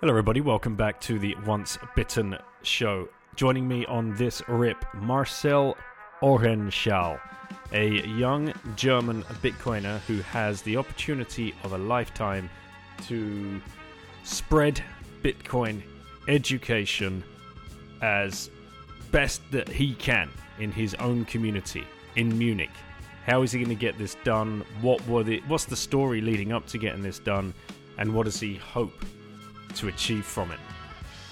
Hello, everybody. Welcome back to the Once Bitten show. Joining me on this rip, Marcel Orenschal, a young German Bitcoiner who has the opportunity of a lifetime to spread Bitcoin education as best that he can in his own community in Munich. How is he going to get this done? What were the what's the story leading up to getting this done? And what does he hope to achieve from it.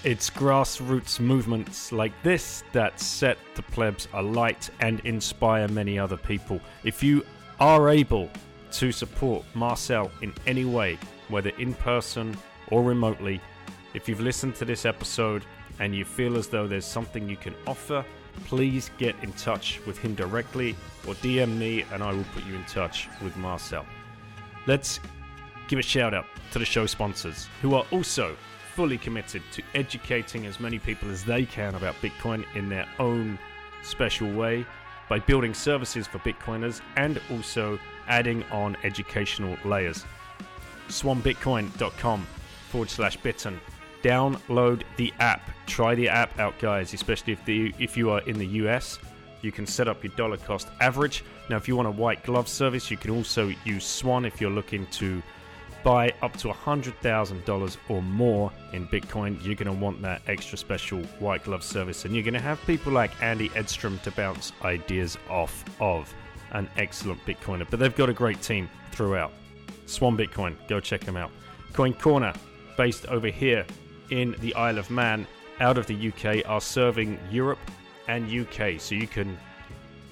It's grassroots movements like this that set the plebs alight and inspire many other people. If you are able to support Marcel in any way, whether in person or remotely, if you've listened to this episode and you feel as though there's something you can offer, please get in touch with him directly or DM me and I will put you in touch with Marcel. Let's give a shout out to the show sponsors who are also fully committed to educating as many people as they can about Bitcoin in their own special way by building services for Bitcoiners and also adding on educational layers. SwanBitcoin.com forward slash bitten. Download the app. Try the app out, guys, especially if, the, if you are in the US. You can set up your dollar cost average. Now, if you want a white glove service, you can also use Swan if you're looking to buy up to $100,000 or more in Bitcoin, you're going to want that extra special white glove service. And you're going to have people like Andy Edstrom to bounce ideas off of. An excellent Bitcoiner. But they've got a great team throughout. Swan Bitcoin, go check them out. Coin Corner, based over here in the Isle of Man, out of the UK, are serving Europe and UK. So you can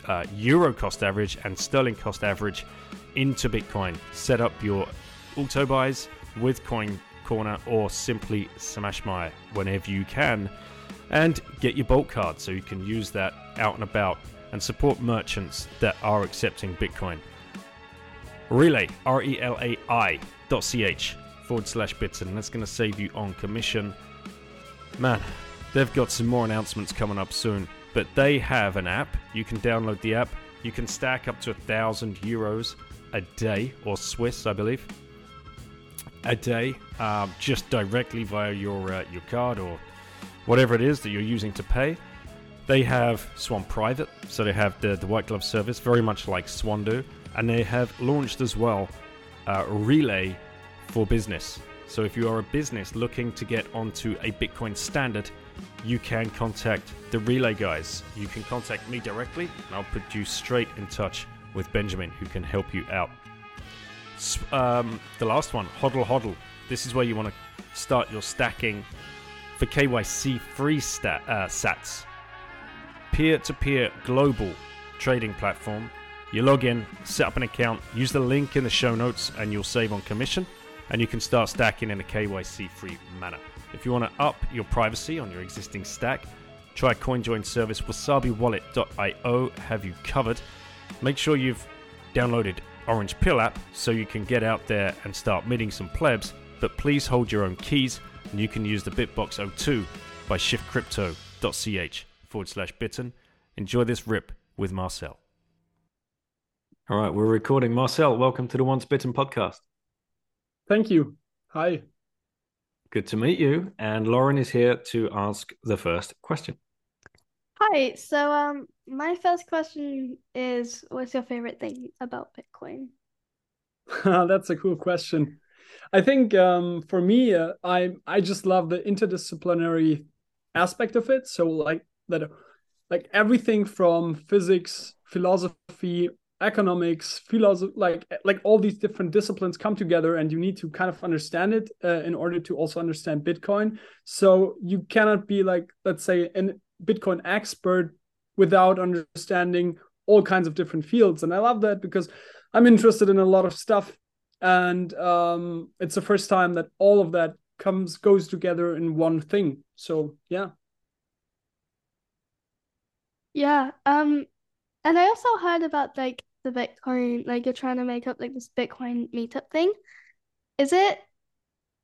uh, Euro cost average and sterling cost average into Bitcoin. Set up your auto buys with Coin Corner or simply Smash My whenever you can. And get your Bolt card so you can use that out and about and support merchants that are accepting Bitcoin. Relai, R E L A I dot ch forward slash bitten. That's going to save you on commission. Man, they've got some more announcements coming up soon, but they have an app. You can download the app. You can stack up to a thousand euros a day, or Swiss, I believe a day, um, just directly via your uh, your card or whatever it is that you're using to pay. They have Swan Private, so they have the, the white glove service, very much like Swan do, and they have launched as well uh, Relai for business. So if you are a business looking to get onto a Bitcoin standard, you can contact the Relai guys. You can contact me directly, and I'll put you straight in touch with Benjamin, who can help you out um, the last one, Hodl Hodl. This is where you want to start your stacking for KYC free stat, uh, sats. Peer to peer global trading platform. You log in, set up an account, use the link in the show notes, and you'll save on commission. And you can start stacking in a KYC free manner. If you want to up your privacy on your existing stack, try CoinJoin service wasabiwallet.io have you covered. Make sure you've downloaded Orange Pill app so you can get out there and start meeting some plebs, but please hold your own keys and you can use the Bitbox 02 by shiftcrypto.ch forward slash bitten. Enjoy this rip with Marcel. All right, we're recording. Marcel, welcome to the Once Bitten podcast. Thank you. Hi. Good to meet you. And Lauren is here to ask the first question. Hi. So, um, my first question is, what's your favorite thing about Bitcoin? That's a cool question. I think um, for me, uh, I I just love the interdisciplinary aspect of it. So like that, like everything from physics, philosophy, economics, philosophy, like like all these different disciplines come together, and you need to kind of understand it uh, in order to also understand Bitcoin. So you cannot be like, let's say, an Bitcoin expert without understanding all kinds of different fields. And I love that because I'm interested in a lot of stuff. And um, it's the first time that all of that comes goes together in one thing. So yeah. Yeah. Um, and I also heard about like the Bitcoin, like you're trying to make up like this Bitcoin meetup thing. Is it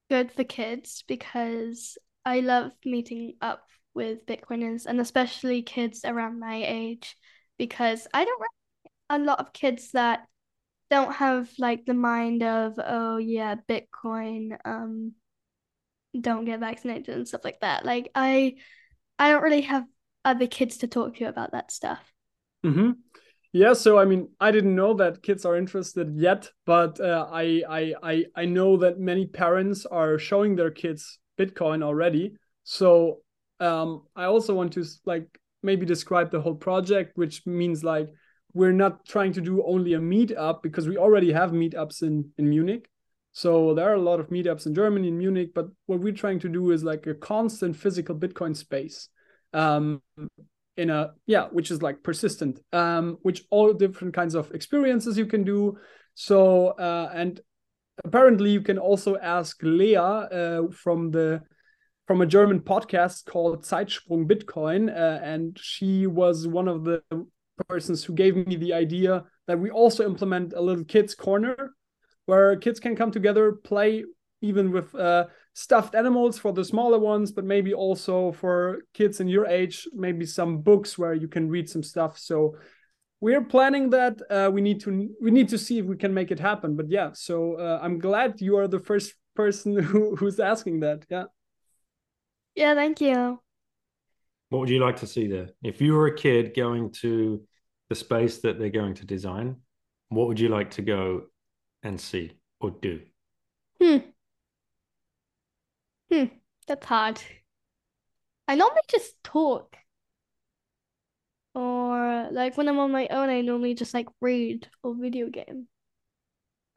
good for kids? Because I love meeting up with Bitcoiners and especially kids around my age because I don't a lot of kids that don't have like the mind of oh yeah Bitcoin um don't get vaccinated and stuff like that. Like I I don't really have other kids to talk to about that stuff. Mm-hmm. Yeah, so I mean, I didn't know that kids are interested yet, but uh, I, I I I know that many parents are showing their kids Bitcoin already. So um, I also want to like maybe describe the whole project, which means like we're not trying to do only a meetup because we already have meetups in in Munich. So there are a lot of meetups in Germany in Munich, but what we're trying to do is like a constant physical Bitcoin space. Um, in a yeah which is like persistent um which all different kinds of experiences you can do so uh and apparently you can also ask Leah uh, from the from a German podcast called Zeitsprung Bitcoin, uh, and she was one of the persons who gave me the idea that we also implement a little kids corner where kids can come together, play even with uh, stuffed animals for the smaller ones, but maybe also for kids in your age, maybe some books where you can read some stuff. So we're planning that. Uh, we need to we need to see if we can make it happen. But yeah, so uh, I'm glad you are the first person who, who's asking that. Yeah. Yeah, thank you. What would you like to see there? If you were a kid going to the space that they're going to design, what would you like to go and see or do? Hmm. Hmm. That's hard. I normally just talk. Or like when I'm on my own, I normally just like read or video game.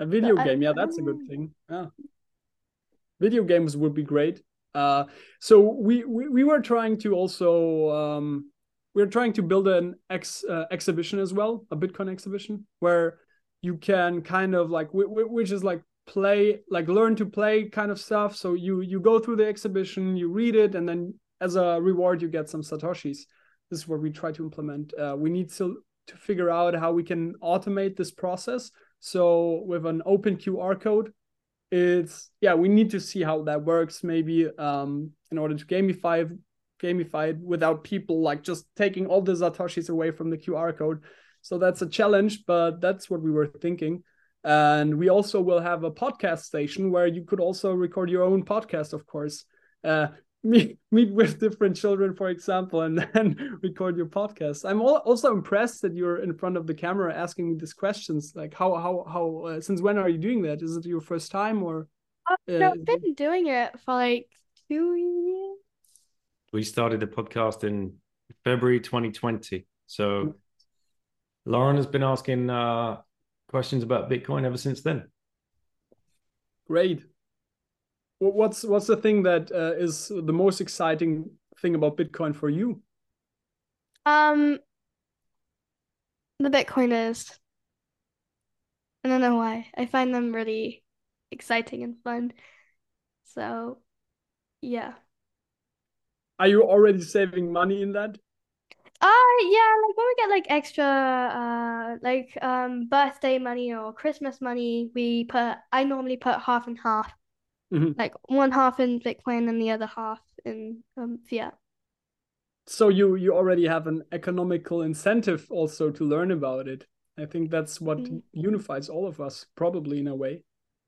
A video But I- game, yeah, that's a good thing. Yeah. Video games would be great. Uh, so we, we we were trying to also um, we are trying to build an ex uh, exhibition as well, a Bitcoin exhibition where you can kind of like wh- wh- which is like play like learn to play kind of stuff. So you you go through the exhibition, you read it, and then as a reward you get some satoshis. This is what we try to implement. Uh, we need to to figure out how we can automate this process. So with an open QR code, it's yeah we need to see how that works. Maybe um in order to gamify gamify it without people like just taking all the satoshis away from the qr code. So that's a challenge but that's what we were thinking. And we also will have a podcast station where you could also record your own podcast of course. Uh meet, meet with different children for example and then record your podcast i'm also impressed that you're in front of the camera asking me these questions like how how how uh, since when are you doing that is it your first time or Oh, no, Uh, I've been doing it for like two years. We started the podcast in February 2020. So Lauren has been asking uh, questions about Bitcoin ever since then. great Wh- what's what's the thing that uh, is the most exciting thing about bitcoin for you Um, the Bitcoiners. I don't know why. I find them really exciting and fun. So, yeah. are you already saving money in that Uh, yeah, like when we get like extra uh like um birthday money or Christmas money, we put I normally put half and half. Mhm. Like one half in Bitcoin and the other half in um fiat. so you you already have an economical incentive also to learn about it i think that's what Mm. unifies all of us probably in a way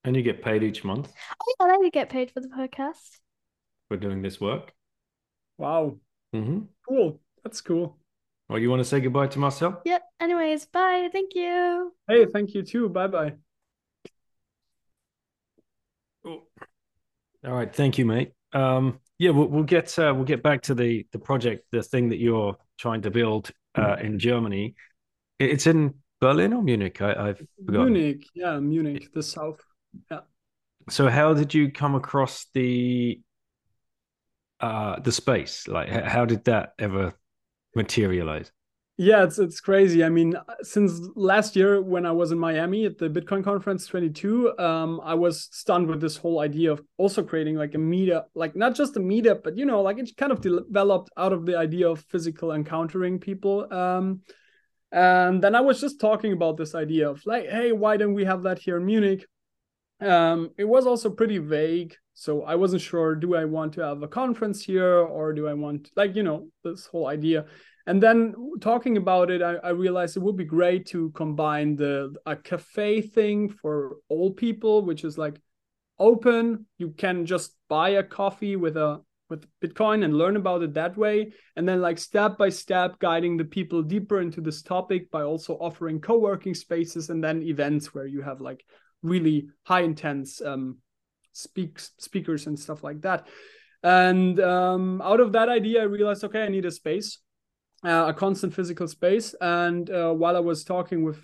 And you get paid each month Oh yeah, I get paid for the podcast. for doing this work. wow hmm cool that's cool Well, you want to say goodbye to Marcel? Yep. Anyways, bye. Thank you. hey thank you too bye bye All right, thank you, mate. Um, yeah, we'll, we'll get uh, we'll get back to the the project, the thing that you're trying to build uh, in Germany. It's in Berlin or Munich. I, I've forgotten. munich yeah munich the south Yeah. So, how did you come across the uh, the space? Like, how did that ever materialize? Yeah, it's it's crazy. I mean, since last year when I was in Miami at the Bitcoin conference 22, um, I was stunned with this whole idea of also creating like a meetup, like not just a meetup, but you know, like it kind of developed out of the idea of physical encountering people. Um, and then I was just talking about this idea of like, hey, why don't we have that here in Munich? Um, it was also pretty vague, so I wasn't sure. Do I want to have a conference here, or do I want like you know this whole idea? And then talking about it, I, I, realized it would be great to combine the a cafe thing for all people, which is like open. You can just buy a coffee with a with Bitcoin and learn about it that way. And then like step by step guiding the people deeper into this topic by also offering co-working spaces and then events where you have like really high intense um speaks speakers and stuff like that. And um, out of that idea, I realized, okay, I need a space uh, a constant physical space. And uh, while I was talking with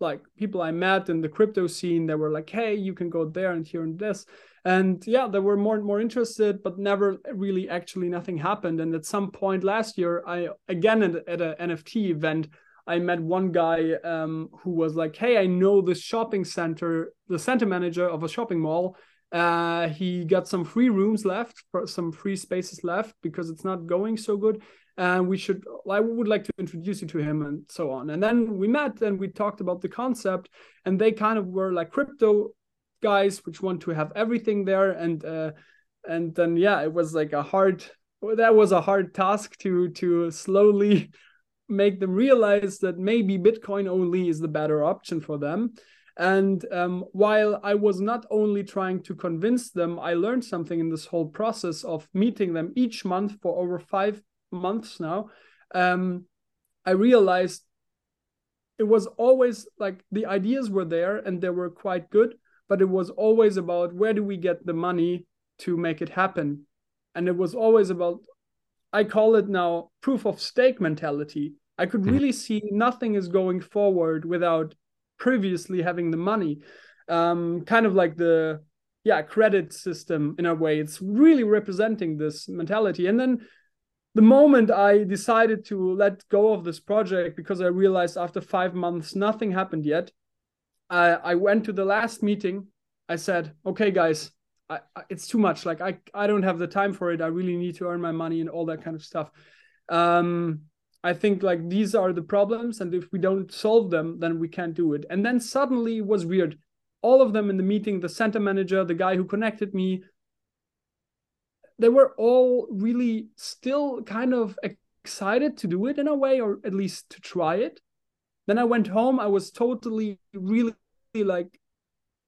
like people I met in the crypto scene, they were like, "Hey, you can go there and here and this." And yeah, they were more and more interested, but never really actually nothing happened. And at some point last year, I again at, at an NFT event, I met one guy um, who was like, "Hey, I know the shopping center, the center manager of a shopping mall." Uh, he got some free rooms left, some free spaces left because it's not going so good. And we should i would like to introduce you to him and so on. And then we met and we talked about the concept and they kind of were like crypto guys which want to have everything there. And uh and then yeah it was like a hard that was a hard task to to slowly make them realize that maybe bitcoin only is the better option for them and um, while I was not only trying to convince them, I learned something in this whole process of meeting them each month for over five months now, um, I realized it was always like the ideas were there and they were quite good, but it was always about where do we get the money to make it happen. And it was always about, I call it now proof of stake mentality. I could mm-hmm. really see nothing is going forward without previously having the money. Um, kind of like the yeah credit system in a way. It's really representing this mentality. And then the moment I decided to let go of this project because I realized after five months nothing happened yet, I, I went to the last meeting. I said, "Okay, guys, I, I, it's too much. Like I I don't have the time for it. I really need to earn my money and all that kind of stuff." Um, I think like these are the problems, and if we don't solve them, then we can't do it. And then suddenly it was weird. All of them in the meeting, the center manager, the guy who connected me, they were all really still kind of excited to do it in a way, or at least to try it. Then I went home. I was totally, really like,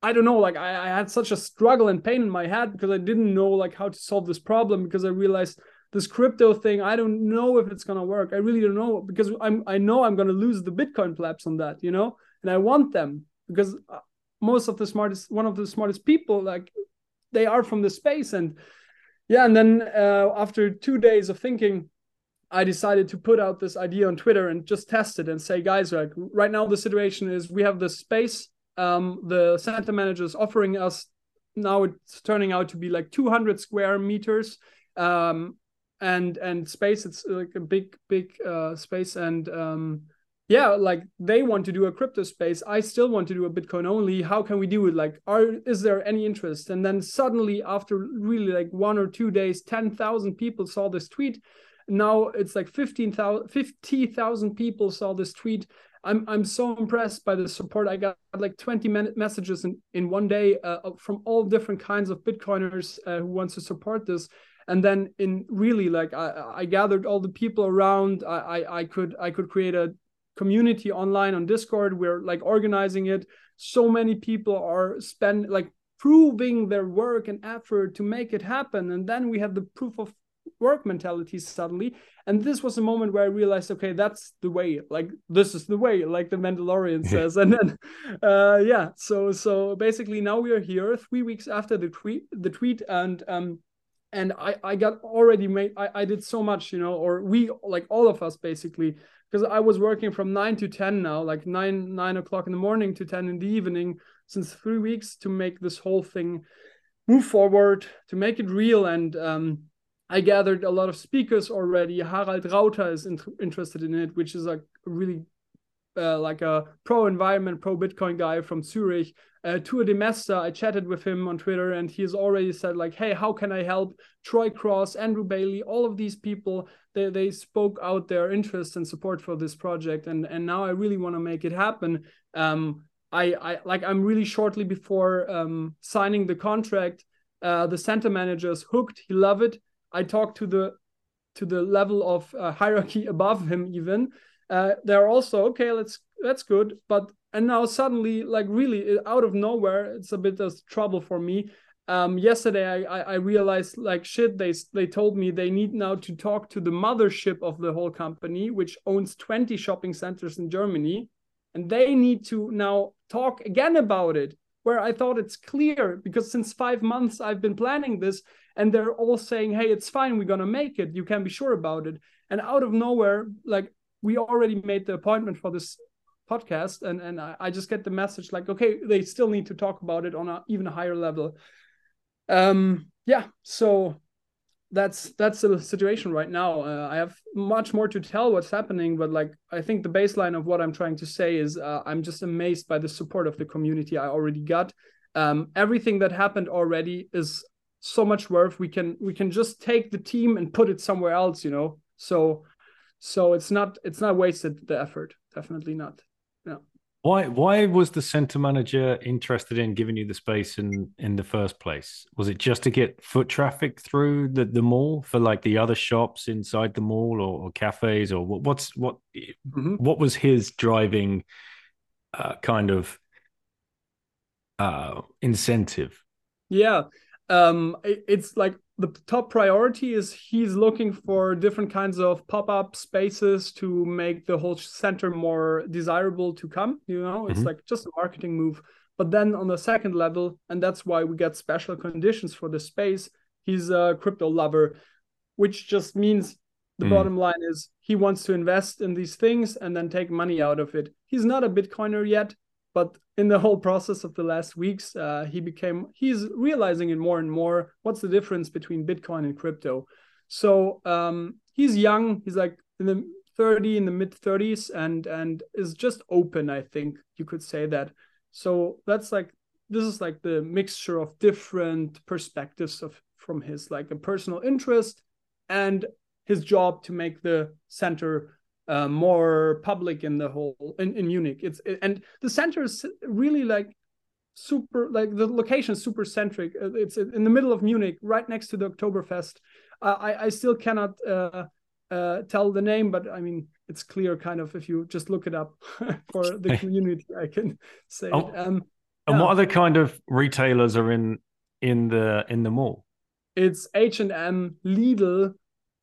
I don't know, like I, I had such a struggle and pain in my head because I didn't know like how to solve this problem because I realized this crypto thing i don't know if it's going to work i really don't know because i'm i know i'm going to lose the bitcoin plebs on that you know and i want them because uh, most of the smartest one of the smartest people like they are from the space and yeah, and then uh, after two days of thinking, I decided to put out this idea on Twitter and just test it and say, guys, like right now the situation is we have this space. Um, the center manager is offering us now it's turning out to be like 200 square meters um, and and space. It's like a big big uh, space and um, yeah like they want to do a crypto space i still want to do a bitcoin only how can we do it like are is there any interest and then suddenly after really like one or two days 10,000 people saw this tweet now it's like 15,000 50,000 people saw this tweet I'm I'm so impressed by the support. I got like 20 minute messages in, in one day uh, from all different kinds of Bitcoiners uh, who wants to support this. And then in really like I, I gathered all the people around. I, I I could I could create a community online on Discord. We're like organizing it. So many people are spend like proving their work and effort to make it happen. And then we have the proof of work mentality suddenly. And this was a moment where I realized, okay, that's the way. Like this is the way, like the Mandalorian says. and then, uh, yeah. So so basically, now we are here, three weeks after the tweet, the tweet, and um, and I I got already made. I I did so much, you know, or we like all of us basically because I was working from nine to ten now, like nine nine o'clock in the morning to ten in the evening, since three weeks to make this whole thing move forward, to make it real. And um, I gathered a lot of speakers already. Harald Rauter is in- interested in it, which is like really uh, like a pro environment, pro Bitcoin guy from Zurich. Uh, Tuur Demeester, I chatted with him on Twitter, and he's already said like, "Hey, how can I help?" Troy Cross, Andrew Bailey, all of these people, they they spoke out their interest and support for this project, and and now I really want to make it happen. Um, I I like I'm really shortly before um, signing the contract. Uh, the center manager is hooked. He love it. I talked to the to the level of uh, hierarchy above him even uh, they're also okay let's that's good but and now suddenly like really out of nowhere it's a bit of trouble for me. Um, yesterday I, I realized like shit they they told me they need now to talk to the mothership of the whole company which owns 20 shopping centers in germany. And they need to now talk again about it where i thought it's clear because since five months i've been planning this and they're all saying hey it's fine we're gonna make it. You can be sure about it. And out of nowhere like we already made the appointment for this podcast and and I, I, just get the message like okay they still need to talk about it on a even higher level. Um yeah so that's that's the situation right now. Uh, i have much more to tell what's happening but like i think the baseline of what i'm trying to say is uh, i'm just amazed by the support of the community i already got. Um, everything that happened already is so much worth. We can we can just take the team and put it somewhere else you know? So so it's not it's not wasted the effort. Definitely not why why was the center manager interested in giving you the space in in the first place was it just to get foot traffic through the, the mall for like the other shops inside the mall or, or cafes or what, what's what mm-hmm. what was his driving uh, kind of uh incentive yeah um it, it's like the top priority is he's looking for different kinds of pop-up spaces to make the whole center more desirable to come you know it's mm-hmm. like just a marketing move but then on the second level and that's why we get special conditions for the space he's a crypto lover which just means the mm. bottom line is he wants to invest in these things and then take money out of it he's not a bitcoiner yet but in the whole process of the last weeks uh, he became he's realizing it more and more what's the difference between bitcoin and crypto. So um, he's young he's like in the 30 in the mid 30s and and is just open i think you could say that. So that's like this is like the mixture of different perspectives of from his like a personal interest and his job to make the center uh, more public in the whole in, in Munich. It's it, and the center is really like super like the location is super centric. Uh, it's in the middle of Munich, right next to the Oktoberfest. I I still cannot uh, uh, tell the name, but I mean it's clear kind of if you just look it up for the community. I can say. Oh, um, and yeah. what other kind of retailers are in in the in the mall? It's H and M, Lidl,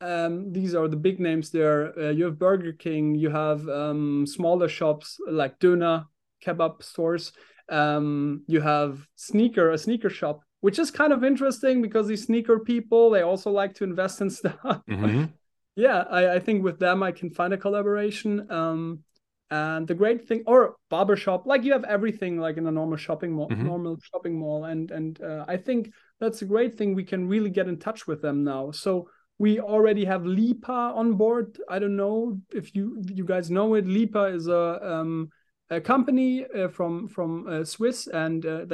um, these are the big names there. Uh, you have Burger King, you have um, smaller shops like Döner, kebab stores. Um, you have sneaker, a sneaker shop, which is kind of interesting because these sneaker people they also like to invest in stuff. Mm-hmm. yeah, I, I, think with them I can find a collaboration. Um, and the great thing, or barbershop, like you have everything like in a normal shopping mall, mm-hmm. normal shopping mall, and and uh, I think that's a great thing. We can really get in touch with them now. So we already have Lipa on board. I don't know if you you guys know it. Lipa is a um, a company uh, from from uh, Swiss, and uh,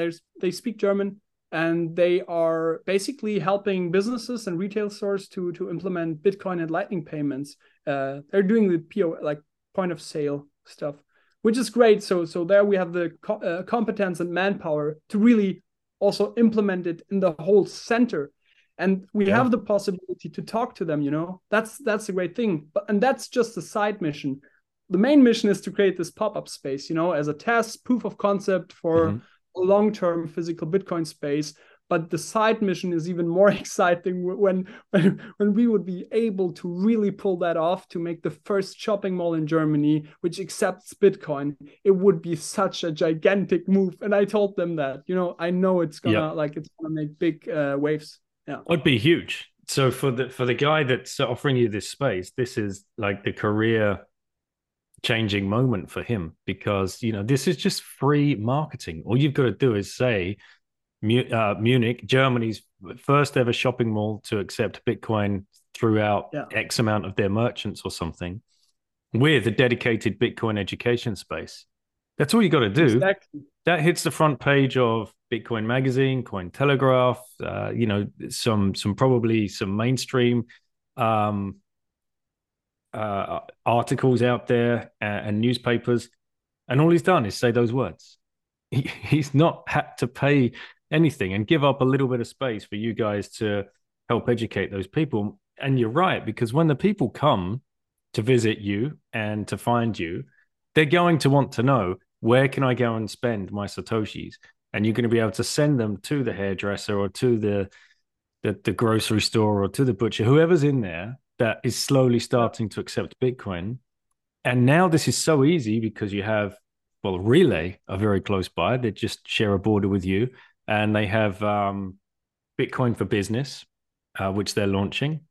they speak German, and they are basically helping businesses and retail stores to to implement Bitcoin and Lightning payments. Uh, they're doing the PO like point of sale stuff, which is great. So so there we have the co- uh, competence and manpower to really also implement it in the whole center and we yeah. have the possibility to talk to them you know? That's that's a great thing. But and that's just a side mission. The main mission is to create this pop-up space you know as a test proof of concept for mm-hmm. a long-term physical bitcoin space. But the side mission is even more exciting when, when when we would be able to really pull that off to make the first shopping mall in Germany which accepts bitcoin. It would be such a gigantic move. And i told them that you know i know it's gonna like it's gonna make big uh, waves yeah, it'd be huge. So for the for the guy that's offering you this space, this is like the career changing moment for him because you know this is just free marketing. All you've got to do is say, uh, Munich, Germany's first ever shopping mall to accept Bitcoin throughout yeah. X amount of their merchants or something, with a dedicated Bitcoin education space. That's all you got to do. Exactly. That hits the front page of Bitcoin Magazine, Cointelegraph. Uh, you know, some some probably some mainstream um, uh, articles out there and, and, newspapers, and all he's done is say those words. He, he's not had to pay anything and give up a little bit of space for you guys to help educate those people. And you're right because when the people come to visit you and to find you, they're going to want to know where can I go and spend my satoshis, and you're going to be able to send them to the hairdresser or to the the, the grocery store or to the butcher, whoever's in there that is slowly starting to accept Bitcoin. And now this is so easy because you have, well, Relai are very close by. They just share a border with you. And they have um, Bitcoin for Business, uh, which they're launching.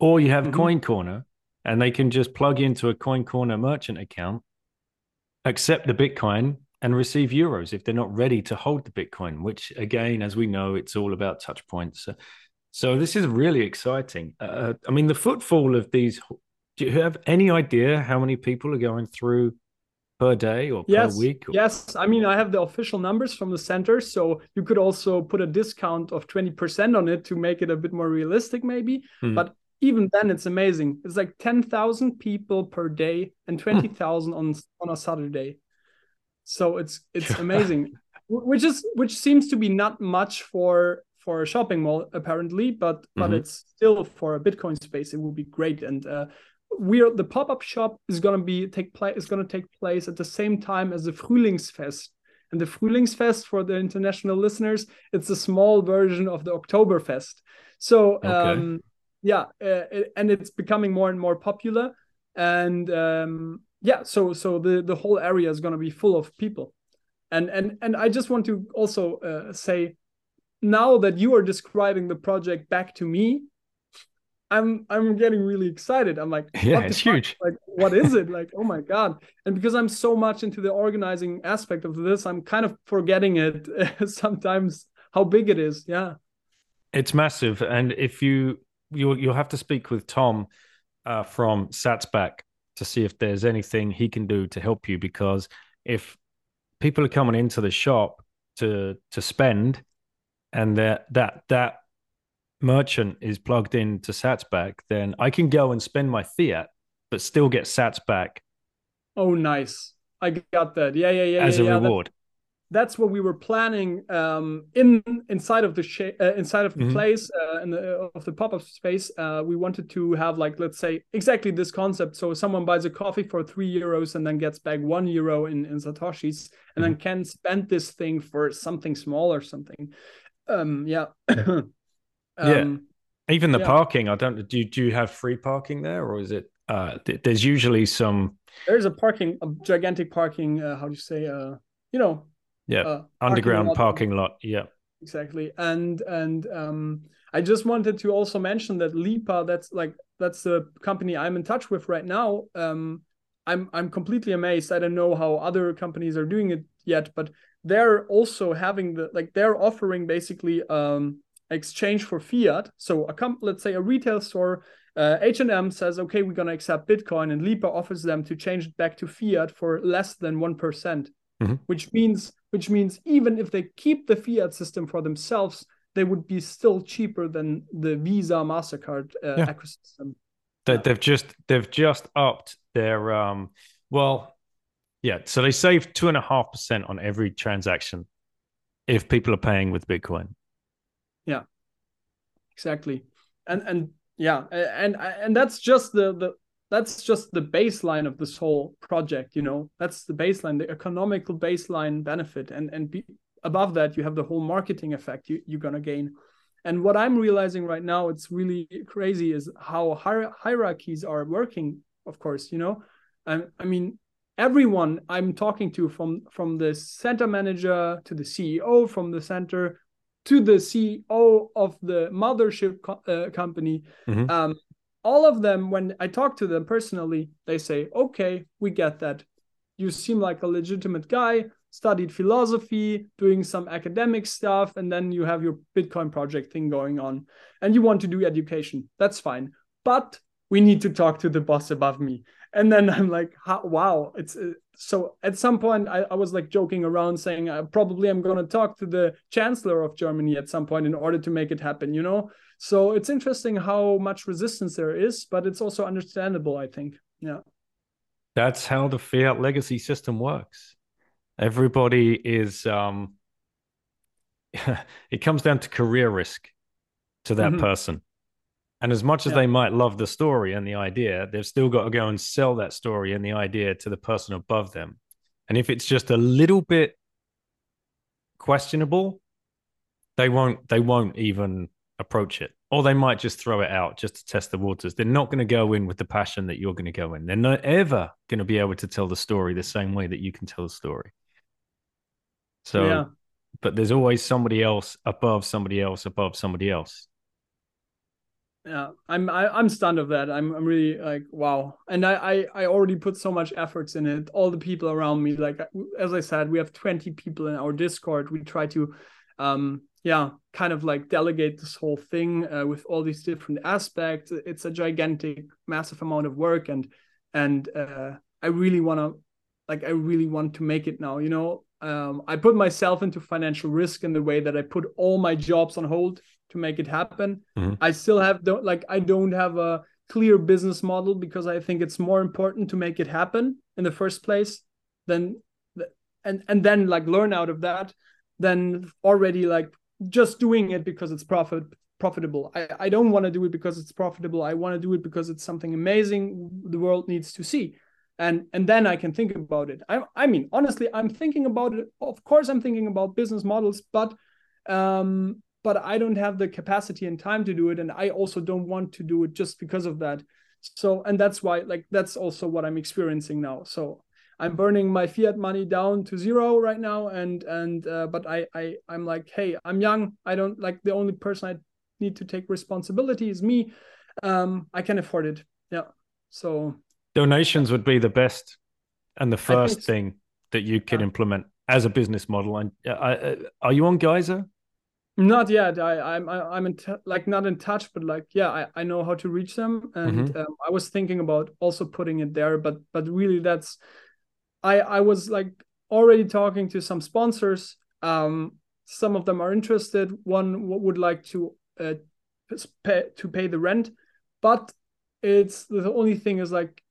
Or you have mm-hmm. Coin Corner, and they can just plug into a Coin Corner merchant account, accept the Bitcoin, and receive euros if they're not ready to hold the Bitcoin, which again, as we know, it's all about touch points. So so this is really exciting. Uh, I mean, the footfall of these. Do you have any idea how many people are going through per day or yes, per week? Or... Yes, I mean, I have the official numbers from the center, so you could also put a discount of twenty percent on it to make it a bit more realistic, maybe. Hmm. But even then, it's amazing. It's like ten thousand people per day and hmm. twenty thousand on on a Saturday. So it's it's amazing, which is which seems to be not much for for a shopping mall apparently, but mm-hmm. but it's still for a Bitcoin space. It would be great. And uh, we're the pop up shop is gonna be take place is gonna take place at the same time as the Frühlingsfest. And the Frühlingsfest for the international listeners, it's a small version of the Oktoberfest. So okay. um, yeah, uh, it, and it's becoming more and more popular. And um, yeah, so so the the whole area is gonna be full of people. And and and I just want to also uh, say now that you are describing the project back to me, I'm I'm getting really excited. I'm like, yeah, it's fuck? huge. Like, what is it? like, oh my god! And because I'm so much into the organizing aspect of this, I'm kind of forgetting it sometimes how big it is. Yeah, it's massive. And if you you you'll have to speak with Tom uh, from Satsback to see if there's anything he can do to help you because if people are coming into the shop to to spend and that that that merchant is plugged into Satsback, then I can go and spend my fiat, but still get Sats back. Oh, nice! I got that. Yeah, yeah, yeah. As yeah, a yeah. reward. That, that's what we were planning um, in inside of the sh- uh, inside of the mm-hmm. place uh, in uh, of the pop up space. Uh, we wanted to have like let's say exactly this concept. So someone buys a coffee for three euros and then gets back one euro in in satoshis, and mm-hmm. then can spend this thing for something small or something. Um, yeah. um, yeah. Even the yeah. parking, I don't. Do you, do you have free parking there, or is it? Uh, th- there's usually some. There's a parking, a gigantic parking. Uh, how do you say? Uh, you know. Yeah. Uh, underground parking lot. parking lot. Yeah. Exactly, and and um, I just wanted to also mention that Lipa. That's like that's the company I'm in touch with right now. Um, I'm I'm completely amazed. I don't know how other companies are doing it yet, but they're also having the like they're offering basically um exchange for fiat so a comp let's say a retail store uh, h&m says okay we're going to accept bitcoin and lipa offers them to change it back to fiat for less than 1% mm-hmm. which means which means even if they keep the fiat system for themselves they would be still cheaper than the visa mastercard uh, yeah. ecosystem they, they've just they've just upped their um well yeah, so they save two and a half percent on every transaction if people are paying with Bitcoin. Yeah, exactly, and and yeah, and and that's just the the that's just the baseline of this whole project. You know, that's the baseline, the economical baseline benefit, and and be, above that you have the whole marketing effect you, you're gonna gain. And what I'm realizing right now, it's really crazy, is how hier- hierarchies are working. Of course, you know, I, I mean, everyone I'm talking to from from the center manager to the CEO from the center to the CEO of the mothership co- uh, company mm-hmm. um, all of them when I talk to them personally they say okay we get that you seem like a legitimate guy studied philosophy, doing some academic stuff, and then you have your Bitcoin project thing going on, and you want to do education. That's fine, but we need to talk to the boss above me. And then I'm like, wow, it's uh, so. At some point, I, I was like joking around, saying uh, probably I'm going to talk to the chancellor of Germany at some point in order to make it happen. You know, so it's interesting how much resistance there is, but it's also understandable. I think, yeah. That's how the fiat legacy system works. Everybody is um it comes down to career risk to that mm-hmm. person. And as much as yeah. they might love the story and the idea, they've still got to go and sell that story and the idea to the person above them. And if it's just a little bit questionable, they won't they won't even approach it or they might just throw it out just to test the waters. They're not going to go in with the passion that you're going to go in. They're not ever going to be able to tell the story the same way that you can tell the story. So, yeah. but there's always somebody else above somebody else above somebody else. Yeah, I'm I, am i am stunned of that. I'm I'm really like wow, and I, I I already put so much efforts in it. All the people around me, like as I said, we have 20 people in our Discord. We try to um yeah kind of like delegate this whole thing uh, with all these different aspects it's a gigantic massive amount of work and and uh, i really want to like i really want to make it now you know um, i put myself into financial risk in the way that i put all my jobs on hold to make it happen mm-hmm. i still have don't like i don't have a clear business model because i think it's more important to make it happen in the first place than and and then like learn out of that than already like just doing it because it's profit profitable. I, I don't want to do it because it's profitable. I want to do it because it's something amazing the world needs to see. And and then I can think about it. I I mean, honestly, I'm thinking about it. Of course, I'm thinking about business models, but um, but I don't have the capacity and time to do it. And I also don't want to do it just because of that. So and that's why like that's also what I'm experiencing now. So I'm burning my fiat money down to zero right now, and and uh, but I I I'm like, hey, I'm young. I don't like the only person I need to take responsibility is me. Um, I can afford it. Yeah. So donations would be the best and the first so. thing that you can yeah. implement as a business model. And uh, uh, are you on Geyser? Not yet. I, I'm I'm in t- like not in touch, but like yeah, I, I know how to reach them, and mm-hmm. um, I was thinking about also putting it there, but but really that's I I was like already talking to some sponsors. Um, some of them are interested. One would like to uh, pay, to pay the rent, but it's the only thing is like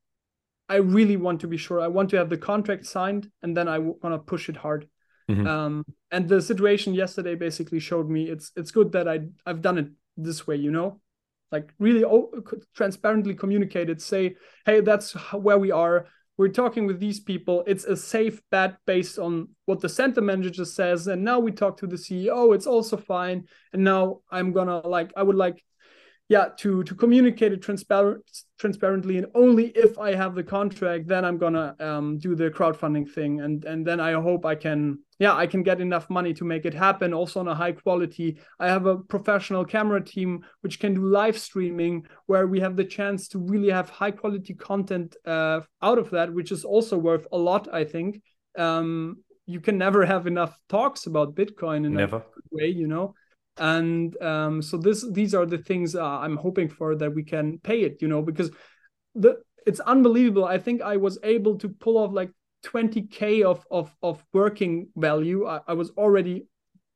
I really want to be sure. I want to have the contract signed, and then I want to push it hard. Mm-hmm. Um, and the situation yesterday basically showed me it's it's good that I I've done it this way. You know, like really transparently communicated. Say, hey, that's where we are we're talking with these people it's a safe bet based on what the center manager says and now we talk to the ceo it's also fine and now i'm gonna like i would like yeah to to communicate it transparent transparently and only if i have the contract then i'm gonna um, do the crowdfunding thing. And and then i hope i can yeah i can get enough money to make it happen. Also on a high quality i have a professional camera team which can do live streaming where we have the chance to really have high quality content uh, out of that which is also worth a lot i think. Um, you can never have enough talks about bitcoin in never. a way you know and um, so this these are the things uh, i'm hoping for that we can pay it you know because the it's unbelievable. I think i was able to pull off like 20k of of of working value. I, I was already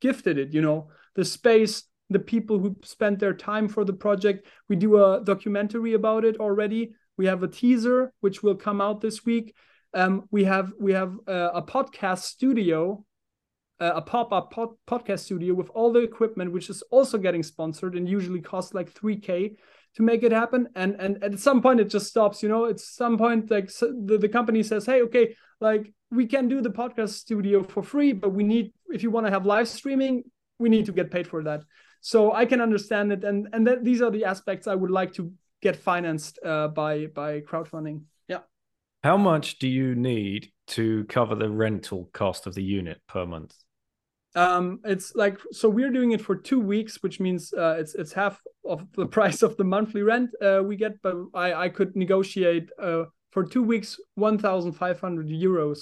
gifted it you know. The space the people who spent their time for the project. We do a documentary about it already. We have a teaser which will come out this week. Um, we have we have uh, a podcast studio a pop-up pod- podcast studio with all the equipment which is also getting sponsored and usually costs like 3k to make it happen. And and at some point it just stops you know? At some point like so the, the company says hey okay like we can do the podcast studio for free but we need if you want to have live streaming we need to get paid for that. So i can understand it. And and these are the aspects i would like to get financed uh, by by crowdfunding how much do you need to cover the rental cost of the unit per month um, it's like so we're doing it for two weeks, which means uh, it's it's half of the price of the monthly rent uh, we get. But I I could negotiate uh, for two weeks one thousand five hundred euros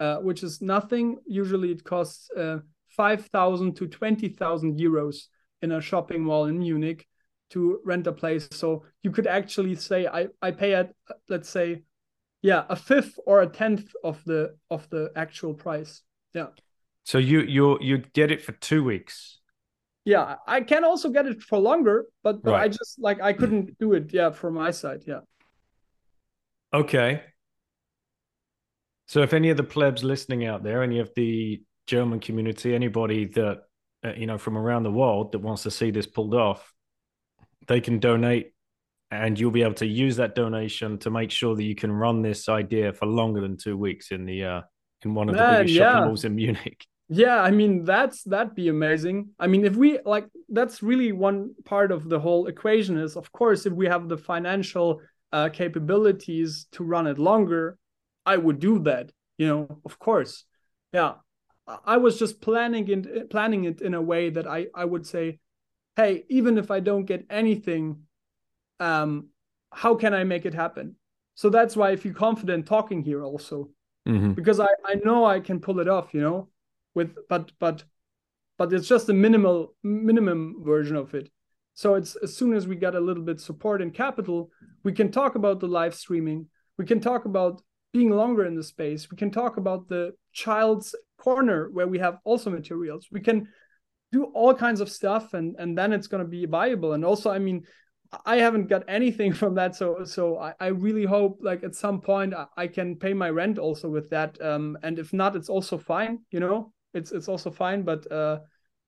uh, which is nothing. Usually it costs uh, 5,000 to 20,000 euros in a shopping mall in Munich to rent a place. So you could actually say I, I pay at let's say yeah a fifth or a tenth of the of the actual price. Yeah. So you you you get it for two weeks. Yeah, I can also get it for longer, but, but right. I just like I couldn't do it. Yeah, from my side. Yeah. Okay. So if any of the plebs listening out there, any of the German community, anybody that uh, you know from around the world that wants to see this pulled off, they can donate, and you'll be able to use that donation to make sure that you can run this idea for longer than two weeks in the uh, in one of Man, the biggest yeah. shopping malls in Munich. Yeah, I mean that's that'd be amazing. I mean, if we like, that's really one part of the whole equation. Is of course, if we have the financial uh, capabilities to run it longer, I would do that. You know, of course. Yeah, I was just planning it planning it in a way that I I would say, hey, even if I don't get anything, um, how can I make it happen? So that's why I feel confident talking here also, mm-hmm. because I I know I can pull it off. You know with but but but it's just a minimal minimum version of it so it's as soon as we get a little bit support and capital we can talk about the live streaming we can talk about being longer in the space we can talk about the child's corner where we have also materials we can do all kinds of stuff and and then it's going to be viable and also i mean i haven't got anything from that so so i, I really hope like at some point I, I, can pay my rent also with that um and if not it's also fine you know it's it's also fine. But uh,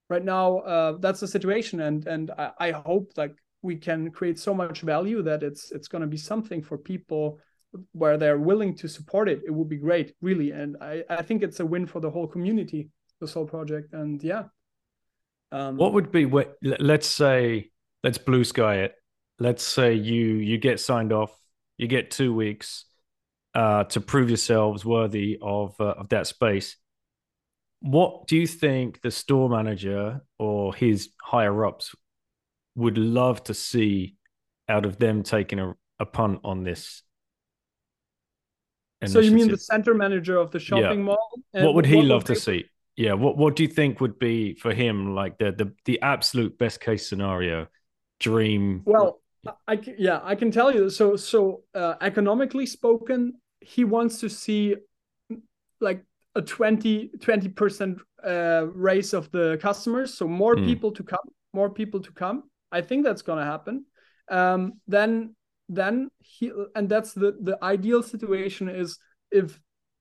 right now, uh, that's the situation, and and I, I hope like we can create so much value that it's it's going to be something for people where they're willing to support it. It would be great, really, and I I think it's a win for the whole community, this whole project, and yeah. Um, what would be what? Let's say let's blue sky it. Let's say you you get signed off. You get two weeks uh, to prove yourselves worthy of uh, of that space what do you think the store manager or his higher ups would love to see out of them taking a, a punt on this? Initiative? So you mean the center manager of the shopping yeah. mall? what would he what love would to see? Yeah, what what do you think would be for him like the the the absolute best case scenario, dream? Well, I yeah, I can tell you. So so uh, economically spoken, he wants to see like a 20 percent uh, raise of the customers, so more mm. people to come, more people to come. I think that's gonna happen. Um, then then he and that's the the ideal situation is if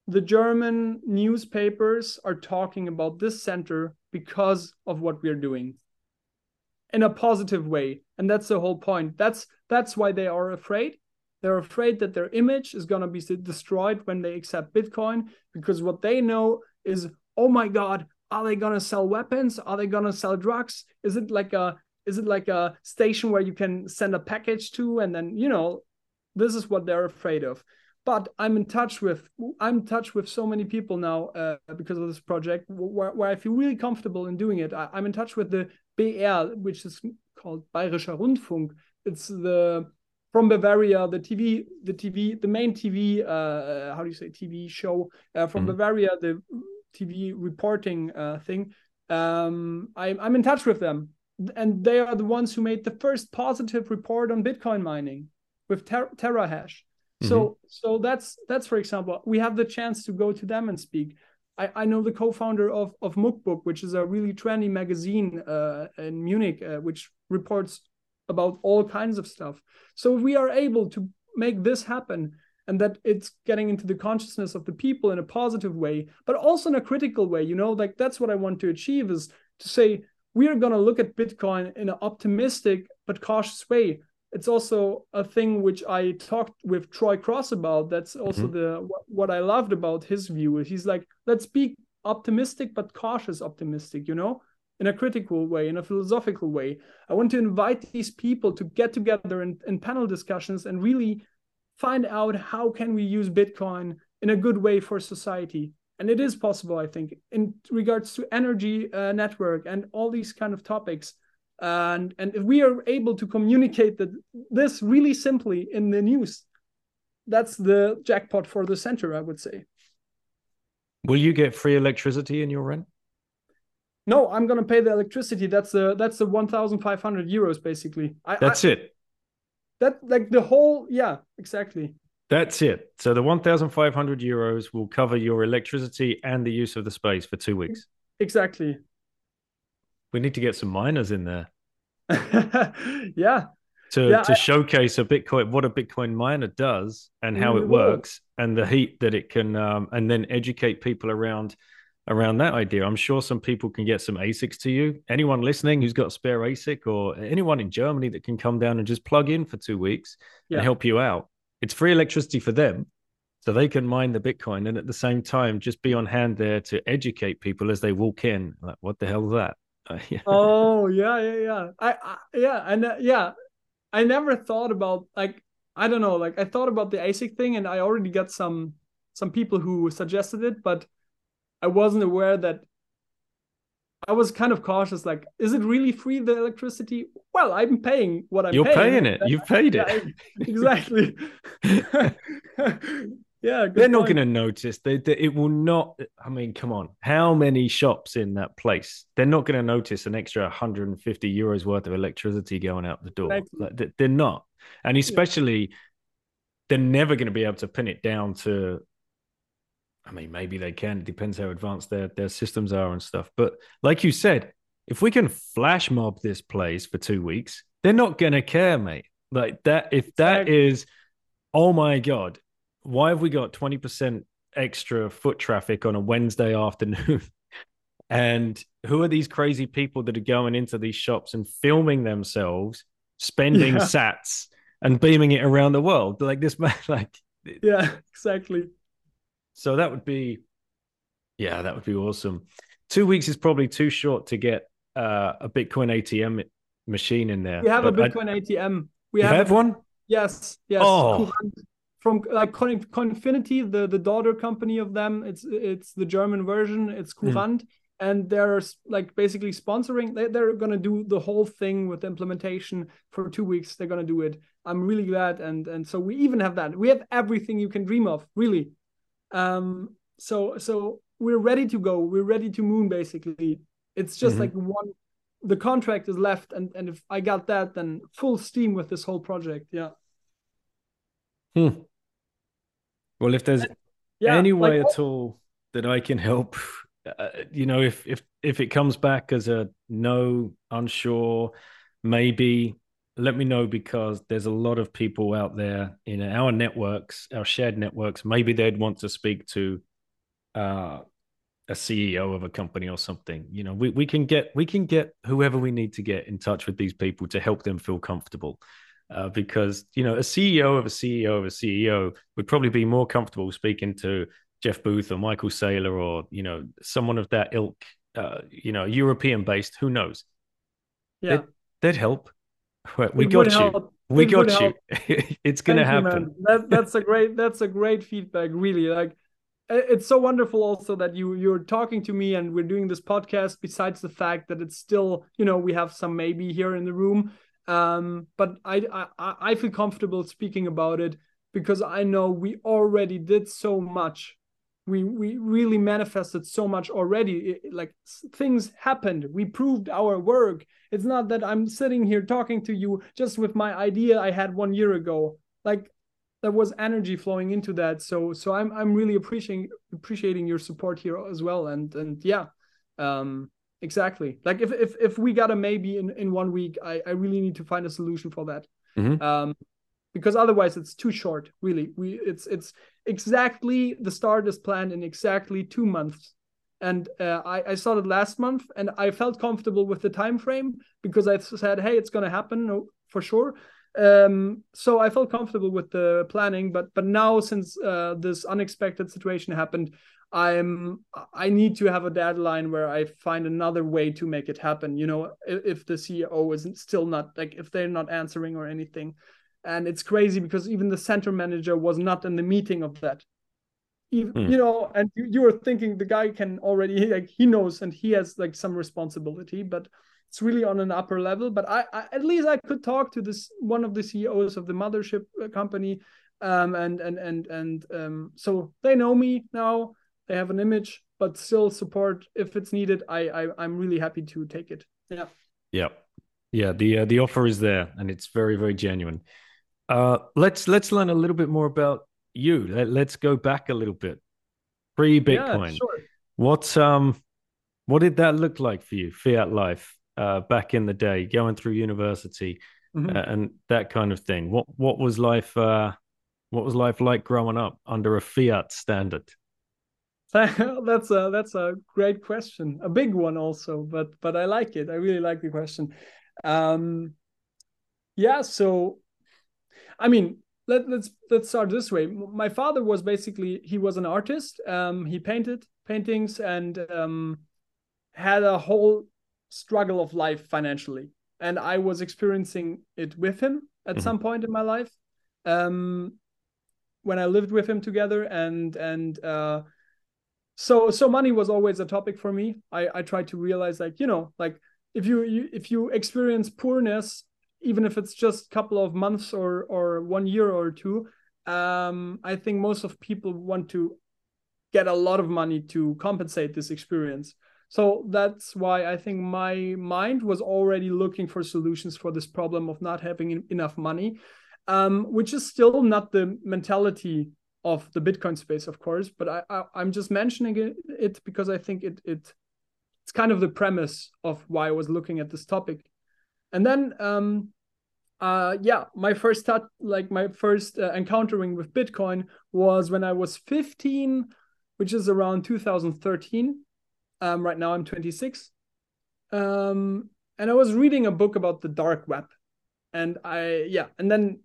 the German newspapers are talking about this center because of what we're doing in a positive way. And that's the whole point. That's that's why they are afraid. They're afraid that their image is going to be destroyed when they accept Bitcoin because what they know is, oh my God, are they going to sell weapons? Are they going to sell drugs? Is it like a is it like a station where you can send a package to? And then you know this is what they're afraid of. But i'm in touch with i'm in touch with so many people now uh, because of this project where, where i feel really comfortable in doing it. I, am in touch with the br which is called bayerischer rundfunk it's the from Bavaria, the TV, the TV, the main TV, uh, how do you say TV show uh, from mm. Bavaria, the TV reporting uh, thing. Um, I'm I'm in touch with them, and they are the ones who made the first positive report on Bitcoin mining with ter- TerraHash. Mm-hmm. So so that's that's for example, we have the chance to go to them and speak. I, I know the co-founder of of Mucbook, which is a really trendy magazine uh, in Munich, uh, which reports about all kinds of stuff. So if we are able to make this happen and that it's getting into the consciousness of the people in a positive way, but also in a critical way, you know, like that's what I want to achieve is to say we are going to look at Bitcoin in an optimistic but cautious way. It's also a thing which I talked with Troy Cross about. That's also mm-hmm. the what I loved about his view. He's like, let's be optimistic but cautious optimistic, you know? in a critical way, in a philosophical way. I want to invite these people to get together in, in panel discussions and really find out how can we use Bitcoin in a good way for society. And it is possible, I think, in regards to energy uh, network and all these kind of topics. And, and if we are able to communicate that this really simply in the news, that's the jackpot for the center, I would say. Will you get free electricity in your rent? No, I'm gonna pay the electricity. That's the that's the 1,500 euros basically. I, That's I, it. That like the whole yeah exactly. That's it. So the 1,500 euros will cover your electricity and the use of the space for two weeks. Exactly. We need to get some miners in there yeah. to, Yeah, to I- showcase a Bitcoin, what a Bitcoin miner does and how it will. works and the heat that it can, um, and then educate people around around that idea. I'm sure some people can get some ASICs to you. Anyone listening who's got a spare ASIC or anyone in Germany that can come down and just plug in for two weeks Yeah. and help you out. It's free electricity for them. So they can mine the Bitcoin and at the same time just be on hand there to educate people as they walk in. Like, what the hell is that? Yeah. Oh yeah yeah yeah. I, I yeah and uh, yeah. I never thought about like I don't know like I thought about the ASIC thing and I already got some some people who suggested it, but I wasn't aware that. I was kind of cautious. Like, is it really free the electricity? Well, I'm paying what I'm You're paying paying. it. You've paid it. Yeah, exactly. yeah, They're not going to notice. They, they, it will not. I mean, come on. How many shops in that place? They're not going to notice an extra 150 euros worth of electricity going out the door. Exactly. Like, they- they're not. And especially, they're never going to be able to pin it down to. I mean, maybe they can. It depends how advanced their their systems are and stuff. But like you said, if we can flash mob this place for two weeks, they're not going to care, mate. Like that. If that Exactly. is, oh my god, why have we got 20% extra foot traffic on a Wednesday afternoon? and who are these crazy people that are going into these shops and filming themselves, spending Yeah. sats and beaming it around the world? Like this man, like, Yeah, exactly. so that would be, yeah, that would be awesome. Two weeks is probably too short to get uh, a Bitcoin ATM machine in there. We have a but I- Bitcoin ATM. We have, have one? yes, yes. Oh. From like Con- Coinfinity, the the daughter company of them. It's it's the German version. It's Mm. Kurant, and they're like basically sponsoring. They they're gonna do the whole thing with implementation for two weeks. They're gonna do it. I'm really glad, and and so we even have that. We have everything you can dream of, really. Um. So so we're ready to go. We're ready to moon. Basically, it's just Mhm. like one. The contract is left, and and if I got that, then full steam with this whole project. Yeah. Hmm. Well, if there's Yeah. any like, way at all that I can help, uh, you know, if if if it comes back as a no, unsure, maybe let me know because there's a lot of people out there in our networks, our shared networks. Maybe they'd want to speak to uh, a CEO of a company or something. You know, we we can get we can get whoever we need to get in touch with these people to help them feel comfortable. Uh, because you know, a CEO of a CEO of a CEO would probably be more comfortable speaking to Jeff Booth or Michael Saylor or you know someone of that ilk. Uh, you know, European based. Who knows? yeah. They'd, they'd help. We It got you. help. We It got you. it's gonna Thank happen. man. That, that's a great that's a great feedback. Really, like it's so wonderful also that you you're talking to me and we're doing this podcast. Besides the fact that it's still you know we have some maybe here in the room, um, but I I I feel comfortable speaking about it because I know we already did so much. We we really manifested so much already. It- like things happened. We proved our work. It's not that I'm sitting here talking to you just with my idea I had one year ago. Like there was energy flowing into that. So so I'm I'm really appreciating appreciating your support here as well. And and yeah, um, exactly. Like if if if we got a maybe in in one week, I I really need to find a solution for that. Mhm. Um, because otherwise it's too short. Really, we it's it's exactly the start is planned in exactly two months. And uh, I, I started last month, and I felt comfortable with the time frame because I said, "Hey, it's going to happen for sure." Um, so I felt comfortable with the planning, but but now since uh, this unexpected situation happened, I'm I need to have a deadline where I find another way to make it happen. You know, if, if the CEO isn't still not like if they're not answering or anything, and it's crazy because even the center manager was not in the meeting of that. Even, Hmm. You know, and you, you were thinking the guy can already like he knows and he has like some responsibility, but it's really on an upper level. But I, I at least I could talk to this one of the CEOs of the mothership uh, company, um, and and and and um, so they know me now. They have an image, but still support if it's needed. I, I I'm really happy to take it. Yeah. Yeah. Yeah. The uh, the offer is there, and it's very very genuine. Uh, let's let's learn a little bit more about you. Let, us go back a little bit. Pre Bitcoin. Yeah, sure. What um what did that look like for you, fiat life, uh, back in the day, going through university mm-hmm. uh, and that kind of thing? What what was life uh what was life like growing up under a fiat standard? that's a that's a great question, a big one also, but but I like it. I really like the question. Um, yeah, so I mean, let, let's let's start this way. My father was basically he was an artist. Um, he painted paintings and um, had a whole struggle of life financially, and I was experiencing it with him at mm-hmm. some point in my life. Um, when I lived with him together, and and uh, so so money was always a topic for me. I i tried to realize like you know like if you, you if you experience poorness even if it's just a couple of months or or one year or two um i think most of people want to get a lot of money to compensate this experience. So that's why i think my mind was already looking for solutions for this problem of not having enough money um, which is still not the mentality of the Bitcoin space, of course. But I, I am just mentioning it, it because I think it it it's kind of the premise of why I was looking at this topic. And then um uh yeah, my first thought like my first uh, encountering with Bitcoin was when I was 15, which is around 2013. Um right now I'm 26. Um and I was reading a book about the dark web. And I yeah, and then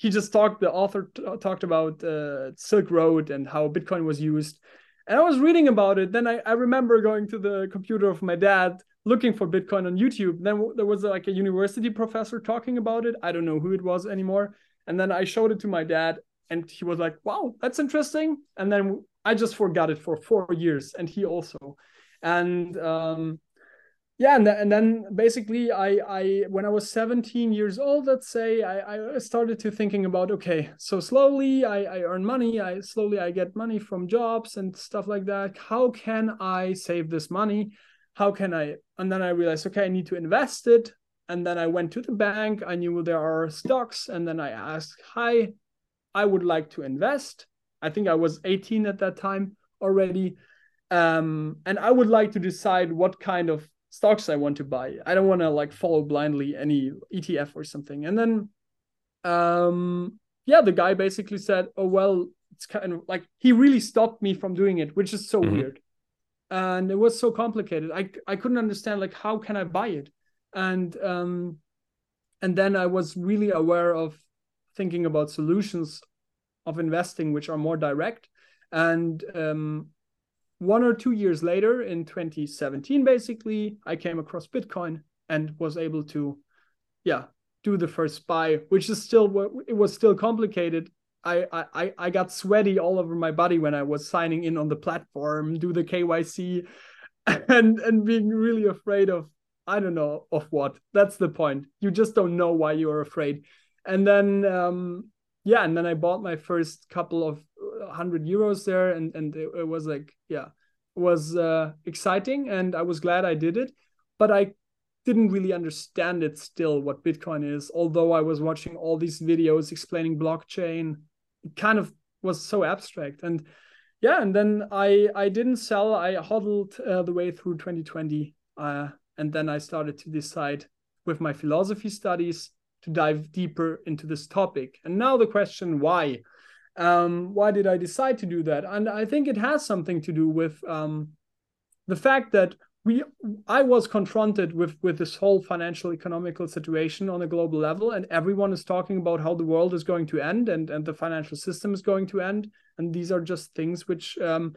he just talked the author t- talked about uh, silk road and how bitcoin was used. And i was reading about it. Then I, I remember going to the computer of my dad looking for bitcoin on youtube. Then there was like a university professor talking about it. I don't know who it was anymore. And then i showed it to my dad and he was like wow that's interesting. And then i just forgot it for four years and he also. And um, yeah and, and then basically i i when i was 17 years old let's say i i started to thinking about okay so slowly i i earn money i slowly i get money from jobs and stuff like that. How can i save this money? How can i? And then i realized okay i need to invest it. And then i went to the bank. I knew there are stocks. And then i asked hi i would like to invest. I think i was 18 at that time already. Um, and i would like to decide what kind of stocks I want to buy. I don't want to like follow blindly any ETF or something. And then um yeah, the guy basically said, "Oh well, it's kind of like he really stopped me from doing it, which is so mm-hmm. weird." And it was so complicated. I I couldn't understand like how can I buy it? And um and then I was really aware of thinking about solutions of investing which are more direct and um one or two years later in 2017 basically i came across bitcoin and was able to yeah do the first buy which is still it was still complicated. I, I i got sweaty all over my body when i was signing in on the platform do the kyc and and being really afraid of i don't know of what. That's the point. You just don't know why you're afraid. And then um yeah and then i bought my first couple of 100 euros there and and it, it was like yeah was uh, exciting and i was glad i did it but i didn't really understand it still what bitcoin is although i was watching all these videos explaining blockchain it kind of was so abstract and yeah and then i i didn't sell i hodled uh, the way through 2020 uh, and then i started to decide with my philosophy studies to dive deeper into this topic and now the question why um, why did I decide to do that? And I think it has something to do with um, the fact that we I was confronted with with this whole financial economical situation on a global level, and everyone is talking about how the world is going to end and and the financial system is going to end, and these are just things which. Um,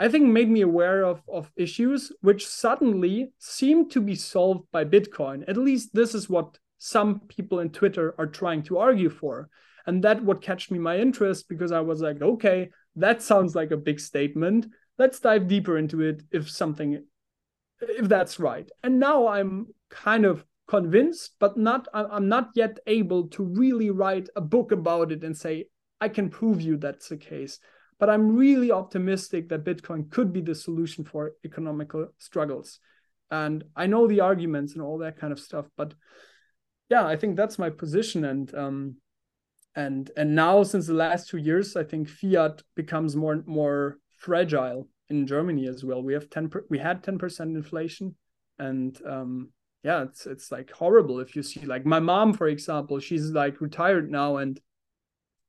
I think made me aware of, of issues which suddenly seem to be solved by Bitcoin. At least this is what some people in Twitter are trying to argue for and that what catched me my interest because i was like okay that sounds like a big statement let's dive deeper into it if something if that's right and now i'm kind of convinced but not i'm not yet able to really write a book about it and say i can prove you that's the case but I'm really optimistic that Bitcoin could be the solution for economical struggles. And I know the arguments and all that kind of stuff, but yeah, I think that's my position. And um, and and now since the last two years, I think fiat becomes more and more fragile in Germany as well. We have ten per, we had ten percent inflation, and um, yeah, it's it's like horrible if you see like my mom, for example, she's like retired now, and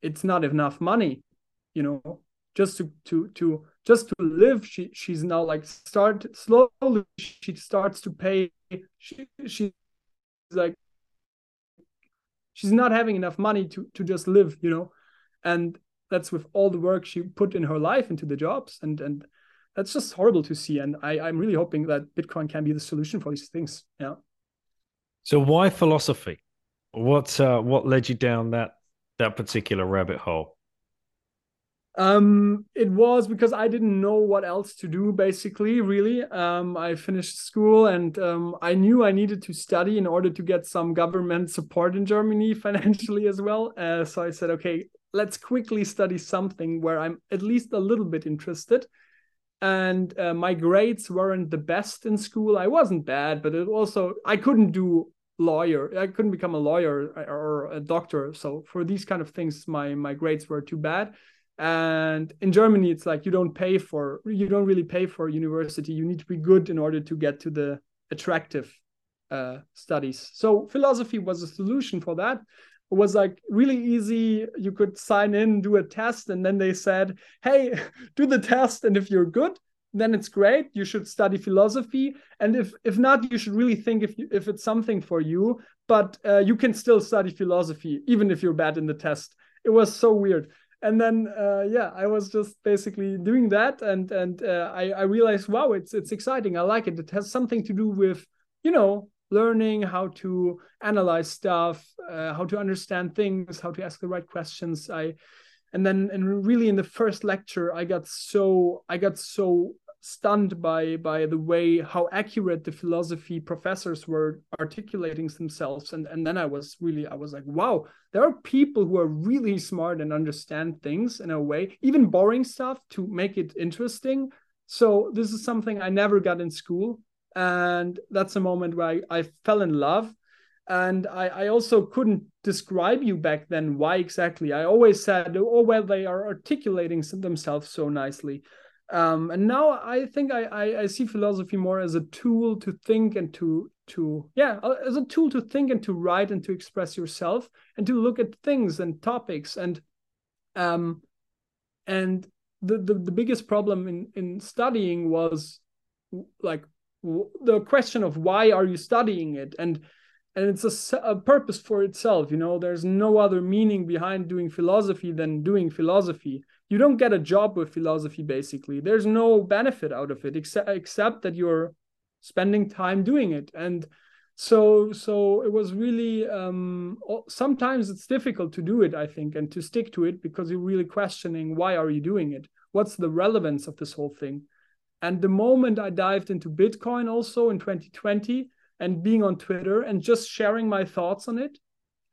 it's not enough money, you know, just to to to just to live. She she's now like start slowly. She starts to pay. She she's like she's not having enough money to to just live, you know, and that's with all the work she put in her life into the jobs and and that's just horrible to see. And i i'm really hoping that bitcoin can be the solution for these things. Yeah. So why philosophy? What uh, what led you down that that particular rabbit hole um, it was because I didn't know what else to do, basically, really. Um, I finished school and um, I knew I needed to study in order to get some government support in Germany financially as well. Uh, so I said, okay, let's quickly study something where I'm at least a little bit interested. And uh, my grades weren't the best in school. I wasn't bad, but it also, I couldn't do lawyer. I couldn't become a lawyer or a doctor. So for these kind of things, my my grades were too bad and in germany it's like you don't pay for you don't really pay for university. You need to be good in order to get to the attractive uh, studies. So philosophy was a solution for that. It was like really easy. You could sign in do a test and then they said hey do the test and if you're good then it's great. You should study philosophy. And if if not you should really think if you, if it's something for you. But uh, you can still study philosophy even if you're bad in the test. It was so weird and then uh, yeah i was just basically doing that. And and uh, I, I realized wow it's it's exciting. I like it. It has something to do with you know learning how to analyze stuff uh, how to understand things how to ask the right questions. I and then and really in the first lecture i got so i got so stunned by by the way how accurate the philosophy professors were articulating themselves. And and then i was really i was like wow there are people who are really smart and understand things in a way even boring stuff to make it interesting. So this is something i never got in school. And that's a moment where i, I fell in love. And I, I also couldn't describe you back then why exactly. I always said oh well they are articulating themselves so nicely um, and now I think I, I, I see philosophy more as a tool to think and to to yeah uh, as a tool to think and to write and to express yourself and to look at things and topics and um and the the, the biggest problem in in studying was like the question of why are you studying it? And and it's a, a purpose for itself you know? There's no other meaning behind doing philosophy than doing philosophy you don't get a job with philosophy basically. There's no benefit out of it except except that you're spending time doing it. And so so it was really um, sometimes it's difficult to do it i think and to stick to it because you're really questioning why are you doing it? What's the relevance of this whole thing? And the moment i dived into bitcoin also in 2020 and being on twitter and just sharing my thoughts on it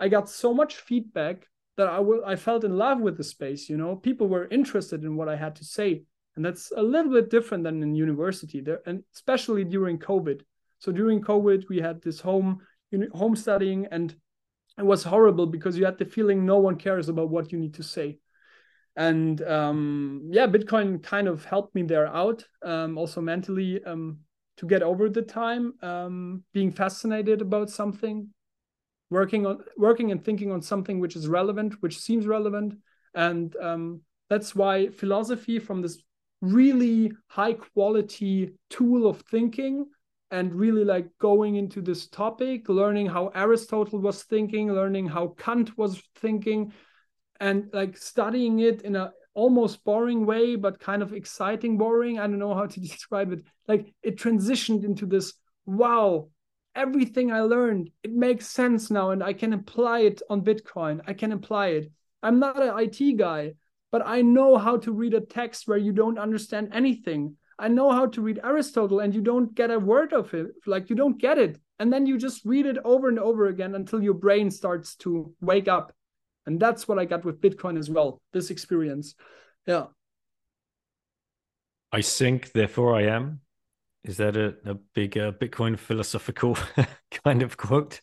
i got so much feedback that I, felt in love with the space you know? People were interested in what i had to say and that's a little bit different than in university. There and especially during covid. So during covid we had this home you know, home studying and it was horrible because you had the feeling no one cares about what you need to say. And um, yeah bitcoin kind of helped me there out um, also mentally um, to get over the time um, being fascinated about something working on working and thinking on something which is relevant which seems relevant. And um, that's why philosophy from this really high quality tool of thinking and really like going into this topic learning how aristotle was thinking learning how kant was thinking and like studying it in a almost boring way but kind of exciting boring. I don't know how to describe it. Like it transitioned into this wow everything I learned, it makes sense now and I can apply it on Bitcoin. I can apply it. I'm not an IT guy, but I know how to read a text where you don't understand anything. I know how to read Aristotle and you don't get a word of it, like you don't get it. And then you just read it over and over again until your brain starts to wake up. And that's what I got with Bitcoin as well, this experience. Yeah. I think, therefore I am. Is that a, a big uh, Bitcoin philosophical kind of quote?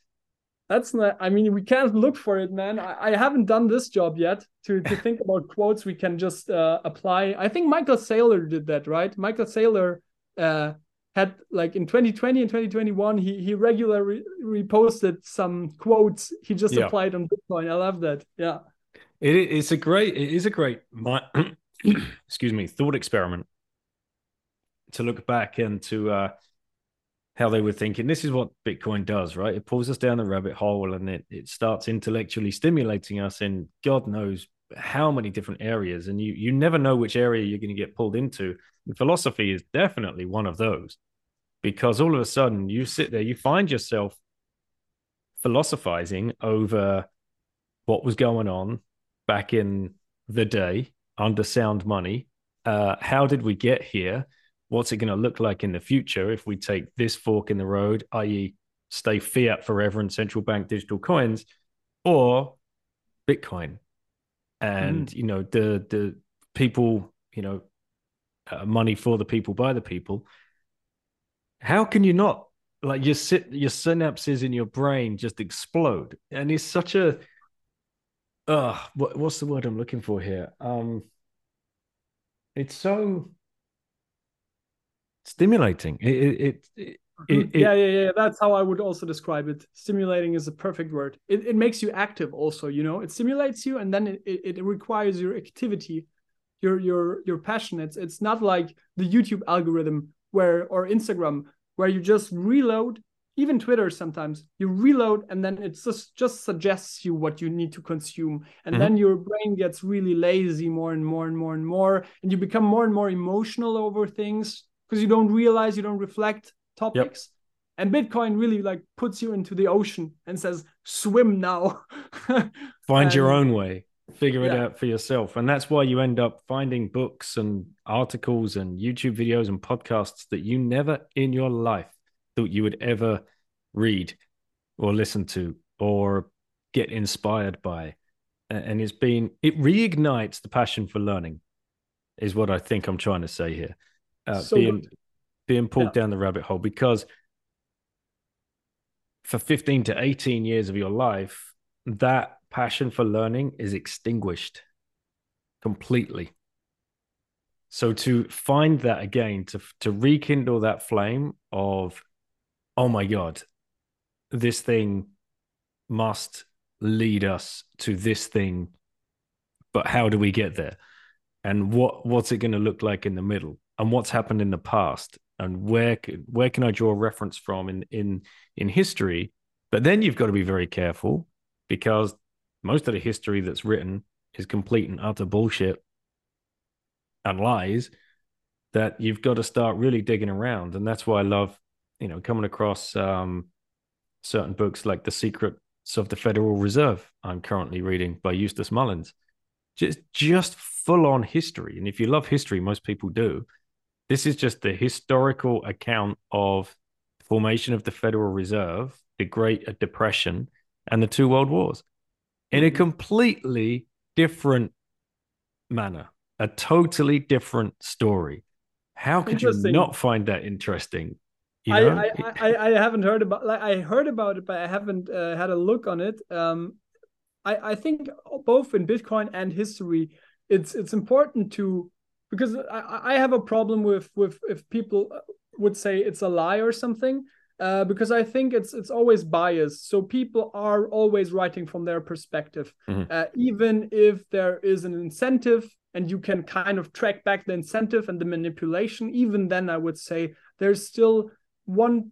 That's not, I mean, we can't look for it, man. I, I haven't done this job yet to, to think about quotes we can just uh, apply. I think Michael Saylor did that, right? Michael Saylor uh, had like in 2020 and 2021, he, he regularly reposted some quotes he just yeah. applied on Bitcoin. I love that. Yeah. It, it's a great, it is a great, my, excuse me, thought experiment to look back and to uh, how they were thinking. This is what Bitcoin does, right? It pulls us down the rabbit hole and it it starts intellectually stimulating us in God knows how many different areas, and you you never know which area you're going to get pulled into. And philosophy is definitely one of those, because all of a sudden you sit there, you find yourself philosophizing over what was going on back in the day under sound money. Uh, how did we get here? What's it going to look like in the future if we take this fork in the road, i.e., stay fiat forever and central bank digital coins, or Bitcoin? And mm. you know the the people, you know, uh, money for the people by the people. How can you not like your your synapses in your brain just explode? And it's such a uh what, what's the word I'm looking for here? Um, it's so stimulating. It, it, it, it, yeah, yeah, yeah. That's how I would also describe it. Stimulating is a perfect word. It, it makes you active also, you know, it stimulates you and then it, it, it requires your activity, your your your passion. It's it's not like the YouTube algorithm where or Instagram where you just reload, even Twitter sometimes, you reload and then it just just suggests you what you need to consume. And mm-hmm. then your brain gets really lazy more and more and more and more, and you become more and more emotional over things because you don't realize, you don't reflect topics. Yep. And Bitcoin really like puts you into the ocean and says, swim now. Find and, your own way, figure yeah. it out for yourself. And that's why you end up finding books and articles and YouTube videos and podcasts that you never in your life thought you would ever read or listen to or get inspired by. And it's been, it reignites the passion for learning, is what I think I'm trying to say here uh, so being being pulled yeah. down the rabbit hole because for 15 to 18 years of your life that passion for learning is extinguished completely. So to find that again to to rekindle that flame of oh my god this thing must lead us to this thing but how do we get there? And what what's it going to look like in the middle and what's happened in the past and where where can I draw reference from in in in history? But then you've got to be very careful because most of the history that's written is complete and utter bullshit and lies that you've got to start really digging around. And that's why I love you know coming across um, certain books like The Secrets of the Federal Reserve I'm currently reading by Eustace Mullins. Just just full on history. And if you love history most people do this is just the historical account of formation of the Federal Reserve, the Great Depression, and the two World Wars in a mm-hmm. completely different manner, a totally different story. How could you not find that interesting? You know? I, I, I, I, haven't heard about like I heard about it, but I haven't uh, had a look on it. Um, I, I think both in Bitcoin and history, it's it's important to because I, I have a problem with with if people would say it's a lie or something uh, because I think it's it's always biased. So people are always writing from their perspective, mm-hmm. uh, even if there is an incentive and you can kind of track back the incentive and the manipulation. Even then, I would say there's still one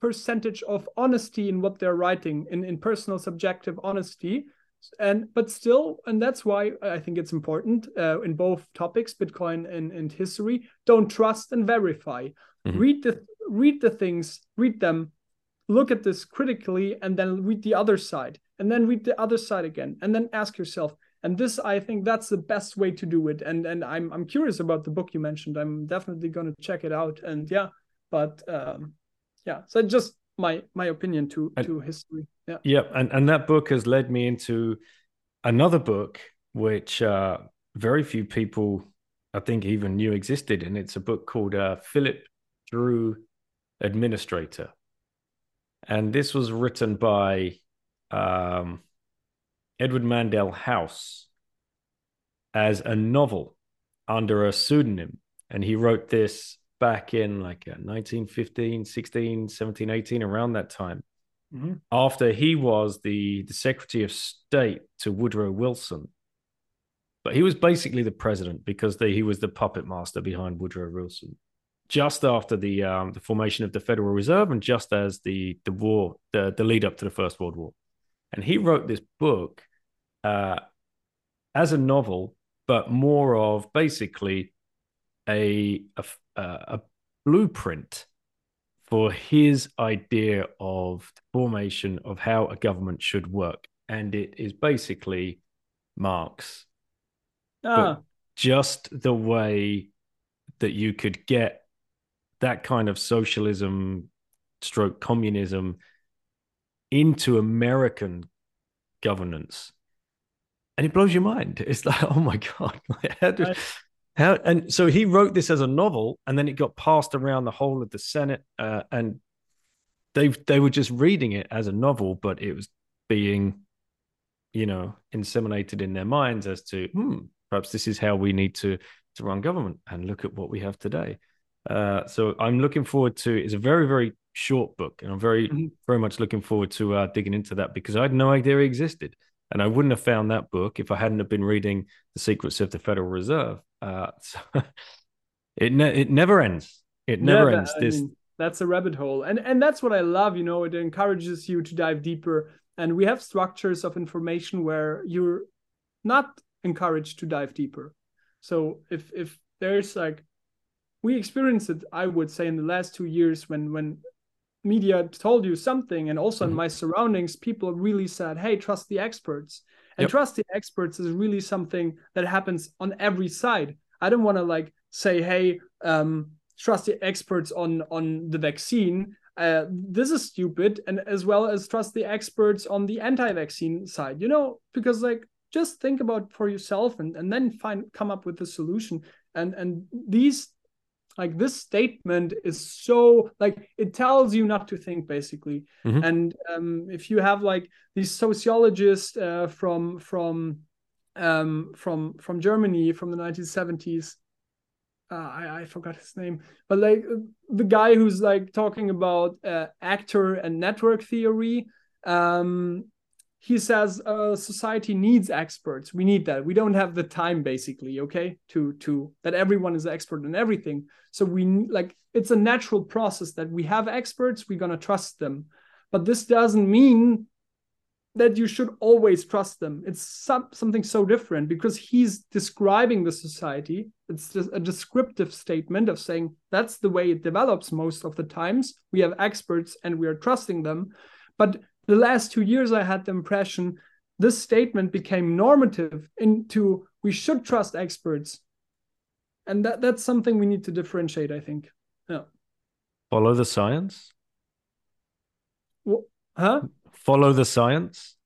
percentage of honesty in what they're writing in, in personal subjective honesty and but still and that's why i think it's important uh, in both topics bitcoin and, and history don't trust and verify. Mm-hmm. read the read the things read them look at this critically and then read the other side and then read the other side again and then ask yourself and this i think that's the best way to do it. And and i'm i'm curious about the book you mentioned. I'm definitely going to check it out. And yeah but um yeah so just my my opinion to and, to history yeah. Yeah and and that book has led me into another book which uh very few people I think even knew existed, and it's a book called uh, Philip Dru Administrator, and this was written by um, Edward Mandell House as a novel under a pseudonym, and he wrote this back in like 1915, 16, 17, 18, around that time. Mm-hmm. After he was the, the Secretary of State to Woodrow Wilson. But he was basically the president because the, he was the puppet master behind Woodrow Wilson. Just after the um, the formation of the Federal Reserve and just as the the war the, the lead up to the First World War, and he wrote this book uh, as a novel, but more of basically a, a, a blueprint for his idea of the formation of how a government should work. And it is basically Marx. Ah. But just the way that you could get that kind of socialism stroke communism into American governance. And it blows your mind. It's like, oh my God, how, did, how, and so he wrote this as a novel, and then it got passed around the whole of the Senate, uh, and they they were just reading it as a novel, but it was being, you know, inseminated in their minds as to, hmm, perhaps this is how we need to to run government. And look at what we have today. Uh, so I'm looking forward to. It's a very very short book, and I'm very mm-hmm. very much looking forward to uh, digging into that because I had no idea it existed. And I wouldn't have found that book if I hadn't have been reading The Secrets of the Federal Reserve. Uh, so it ne- it never ends. It never yeah, ends. This mean, that's a rabbit hole, and and that's what I love. You know, it encourages you to dive deeper. And we have structures of information where you're not encouraged to dive deeper. So if if there's like we experienced it, I would say in the last two years when when media told you something and also mm-hmm. in my surroundings people really said hey trust the experts and yep. trust the experts is really something that happens on every side. I don't want to like say hey um, trust the experts on on the vaccine. Uh, this is stupid and as well as trust the experts on the anti-vaccine side you know? Because like just think about for yourself and, and then find come up with a solution. And and these like this statement is so like it tells you not to think basically mm-hmm. and um, if you have like these sociologists uh, from from um, from from germany from the 1970s uh, I, I forgot his name but like the guy who's like talking about uh, actor and network theory um, he says uh, society needs experts. We need that. We don't have the time basically okay to to that everyone is an expert in everything. So we like it's a natural process that we have experts we're going to trust them. But this doesn't mean that you should always trust them. It's some, something so different because he's describing the society. It's just a descriptive statement of saying that's the way it develops most of the times. We have experts and we are trusting them. But the last two years, I had the impression this statement became normative into we should trust experts. And that, that's something we need to differentiate, I think. Yeah. Follow the science? Well, huh? Follow the science?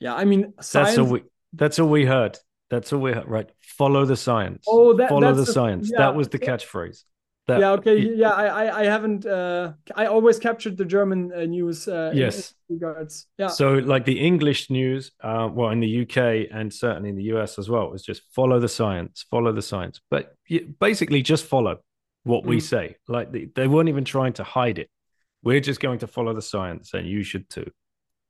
Yeah, I mean, science... that's all we that's all we heard. That's all we heard. Right. Follow the science. Oh, that, follow the a, science. Yeah, that was the catchphrase. That, yeah. Okay. Yeah. I. I haven't. Uh, I always captured the German uh, news. Uh, yes. Regards. Yeah. So, like the English news, uh, well, in the UK and certainly in the US as well, is just follow the science, follow the science. But basically, just follow what we mm. say. Like they, they weren't even trying to hide it. We're just going to follow the science, and you should too.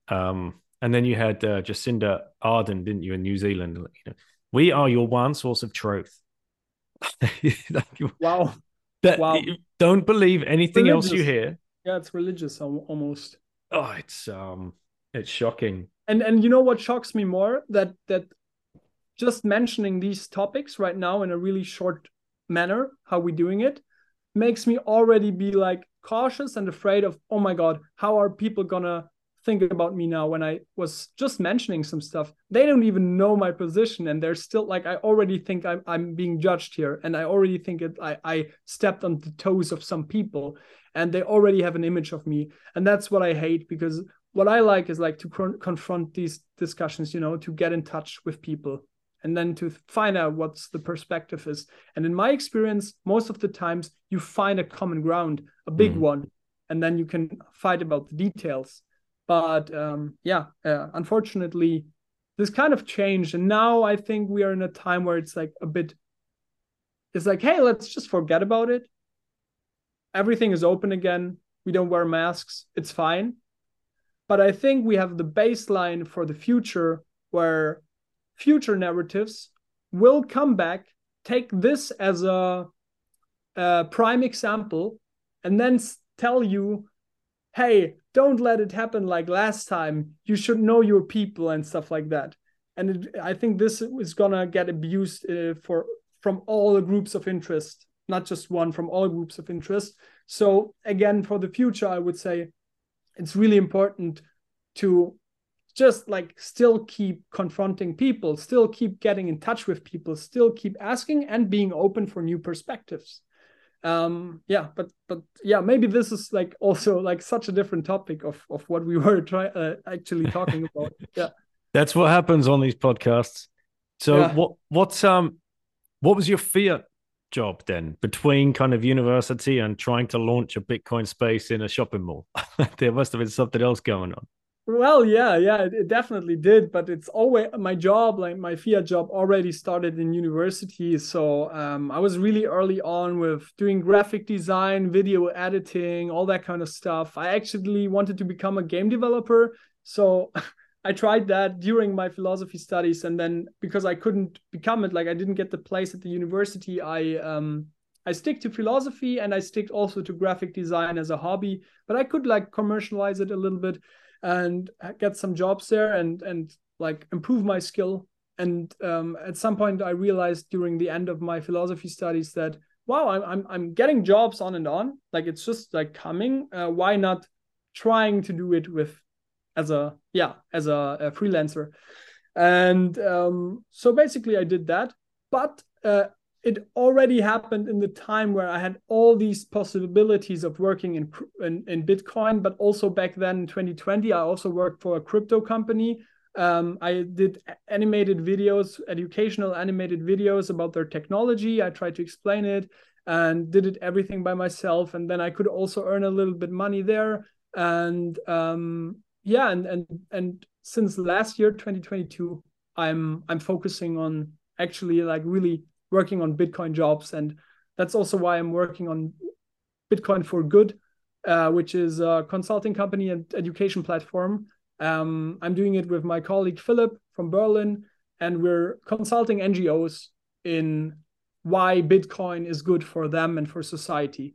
Um, and then you had uh, Jacinda Ardern, didn't you, in New Zealand? You know, we are your one source of truth. wow. That wow. don't believe anything else you hear. Yeah, it's religious almost. Oh, it's um, it's shocking. And and you know what shocks me more that that just mentioning these topics right now in a really short manner, how we doing it, makes me already be like cautious and afraid of oh my god, how are people gonna think about me now when I was just mentioning some stuff. They don't even know my position, and they're still like, I already think I'm, I'm being judged here, and I already think it, I, I stepped on the toes of some people, and they already have an image of me, and that's what I hate because what I like is like to confront these discussions, you know, to get in touch with people and then to find out what's the perspective is and in my experience most of the times you find a common ground a big mm. one and then you can fight about the details but um, yeah uh, unfortunately this kind of changed. And now i think we are in a time where it's like a bit it's like hey let's just forget about it. Everything is open again. We don't wear masks. It's fine. But i think we have the baseline for the future where future narratives will come back take this as a, a prime example and then tell you hey don't let it happen like last time. You should know your people and stuff like that. And it, i think this is gonna get abused uh, for from all groups of interest not just one from all groups of interest. So again for the future i would say it's really important to just like still keep confronting people still keep getting in touch with people still keep asking and being open for new perspectives um yeah but but yeah maybe this is like also like such a different topic of of what we were trying uh, actually talking about. Yeah. That's what happens on these podcasts. So yeah. what what's um what was your fiat job then between kind of university and trying to launch a bitcoin space in a shopping mall? There must have been something else going on well, yeah, yeah, it, definitely did. But it's always my job, like my fiat job, already started in university. So um, I was really early on with doing graphic design, video editing, all that kind of stuff. I actually wanted to become a game developer. So I tried that during my philosophy studies. And then because I couldn't become it, like I didn't get the place at the university, I um, I stick to philosophy and I stick also to graphic design as a hobby, but I could like commercialize it a little bit and get some jobs there and and like improve my skill. And um, at some point i realized during the end of my philosophy studies that wow i'm i'm, I'm getting jobs on and on. Like it's just like coming. Uh, why not trying to do it with as a yeah as a, a freelancer? And um, so basically i did that. But uh, it already happened in the time where I had all these possibilities of working in, in, in Bitcoin, but also back then in 2020, I also worked for a crypto company. Um, I did animated videos, educational animated videos about their technology. I tried to explain it and did it everything by myself. And then I could also earn a little bit money there. And um, yeah, and and and since last year, 2022, I'm I'm focusing on actually like really working on Bitcoin jobs. And that's also why I'm working on Bitcoin for Good, uh, which is a consulting company and education platform. Um, I'm doing it with my colleague Philip from Berlin, and we're consulting NGOs in why Bitcoin is good for them and for society.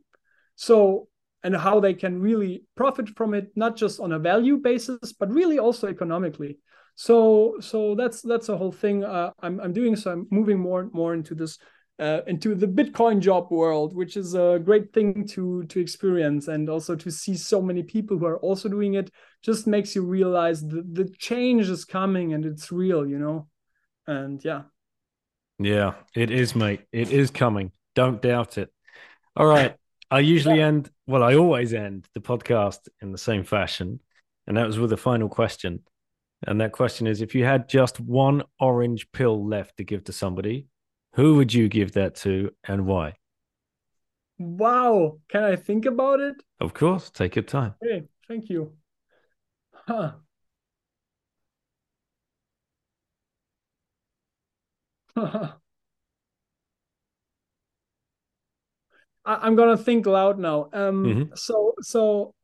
So, and how they can really profit from it, not just on a value basis, but really also economically so so that's that's a whole thing uh, I'm I'm doing. So I'm moving more and more into this uh, into the Bitcoin job world, which is a great thing to to experience, and also to see so many people who are also doing it just makes you realize the the change is coming and it's real, you know. And yeah, yeah, it is, mate. It is coming. Don't doubt it. All right. I usually yeah. end, well, I always end the podcast in the same fashion. And that was with a final question. And that question is if you had just one orange pill left to give to somebody, who would you give that to and why? Wow. Can I think about it? Of course. Take your time. Okay. Thank you. Huh. I, am gonna think loud now. Um, mm-hmm. so so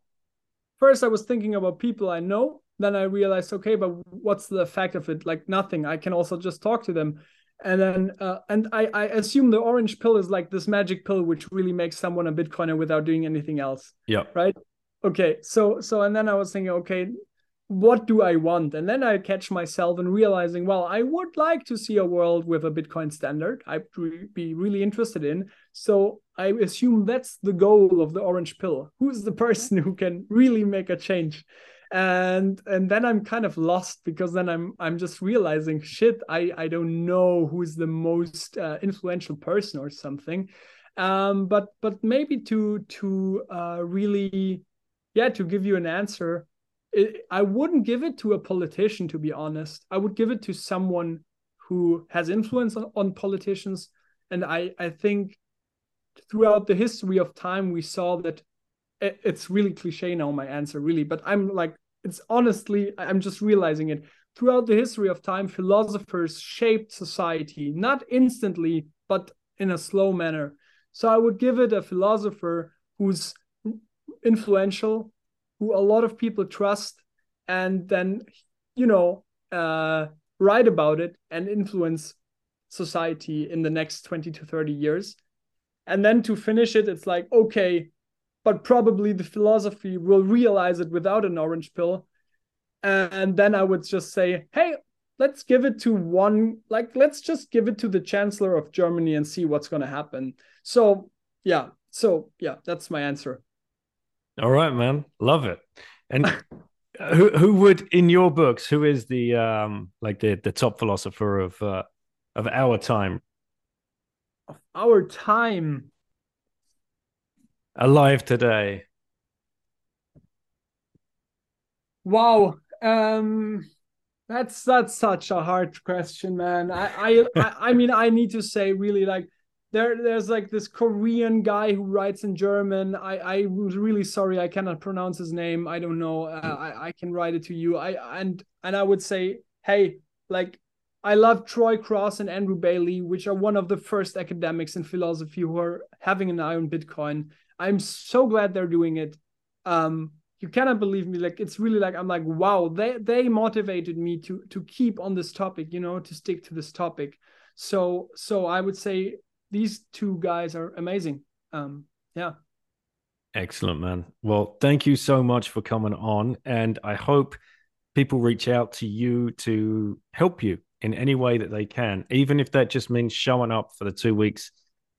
first I was thinking about people I know, then I realized, okay, but what's the effect of it? Like nothing. I can also just talk to them. And then, uh, and I, I assume the orange pill is like this magic pill, which really makes someone a Bitcoiner without doing anything else. Yeah. Right. Okay. So, so, and then I was thinking, okay, what do I want? And then I catch myself and realizing, well, I would like to see a world with a Bitcoin standard. I'd be really interested in. So I assume that's the goal of the orange pill. Who's the person who can really make a change? And and then i'm kind of lost because then i'm i'm just realizing shit i i don't know who's the most uh, influential person or something um but but maybe to to uh really yeah to give you an answer it, i wouldn't give it to a politician to be honest i would give it to someone who has influence on, on politicians. And I, I think throughout the history of time, we saw that it's really cliche now, my answer, really. But I'm like, it's honestly, I'm just realizing it. Throughout the history of time, philosophers shaped society, not instantly, but in a slow manner. So I would give it a philosopher who's influential, who a lot of people trust, and then, you know, uh, write about it and influence society in the next 20 to 30 years. And then to finish it, it's like, okay, but probably the philosophy will realize it without an orange pill. And then I would just say, hey, let's give it to one, like, let's just give it to the chancellor of Germany and see what's going to happen. So, yeah. So, yeah, that's my answer. All right, man. Love it. And who who would in your books who is the um like the the top philosopher of uh of our time of our time alive today wow um that's that's such a hard question man i i I, mean i need to say really like there there's like this Korean guy who writes in German. I I was really sorry I cannot pronounce his name. I don't know. Uh, I I can write it to you. I and and I would say, hey, like I love Troy Cross and Andrew Bailey, which are one of the first academics in philosophy who are having an eye on Bitcoin. I'm so glad they're doing it. Um, you cannot believe me. Like it's really like I'm like, wow, they they motivated me to to keep on this topic, you know, to stick to this topic. So so I would say these two guys are amazing. Um, yeah. Excellent, man. Well, thank you so much for coming on. And I hope people reach out to you to help you in any way that they can, even if that just means showing up for the two weeks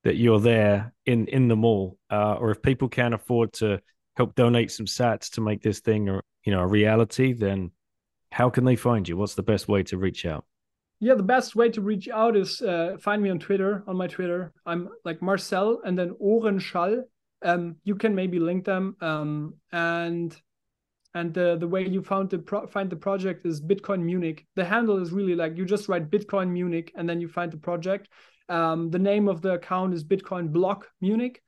that you're there in, in the mall. Uh, or if people can't afford to help donate some sats to make this thing, or you know, a reality, then how can they find you? What's the best way to reach out? yeah the best way to reach out is uh, find me on twitter on my twitter i'm like marcel and then ohrenschall um, you can maybe link them um, and and the the way you found the pro- find the project is bitcoin munich the handle is really like you just write bitcoin munich and then you find the project um, the name of the account is bitcoin block munich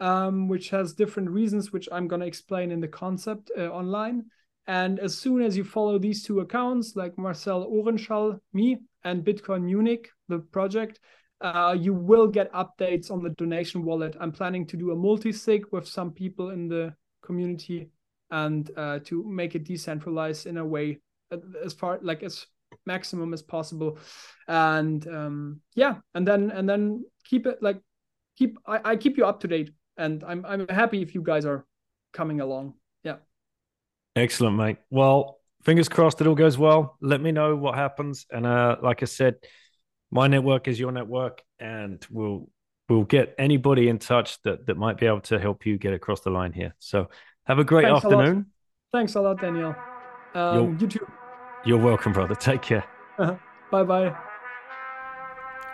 um, which has different reasons which i'm going to explain in the concept uh, online and as soon as you follow these two accounts, like Marcel Ohrenschall, me, and Bitcoin Munich, the project, uh, you will get updates on the donation wallet. I'm planning to do a multi-sig with some people in the community and uh, to make it decentralized in a way uh, as far like as maximum as possible. And um, yeah, and then and then keep it like keep I, I keep you up to date. And I'm I'm happy if you guys are coming along. Yeah. Excellent, mate. Well, fingers crossed it all goes well. Let me know what happens. And uh, like I said, my network is your network, and we'll we'll get anybody in touch that that might be able to help you get across the line here. So have a great Thanks afternoon. A Thanks a lot, Daniel. Um, you too. You're welcome, brother. Take care. bye bye.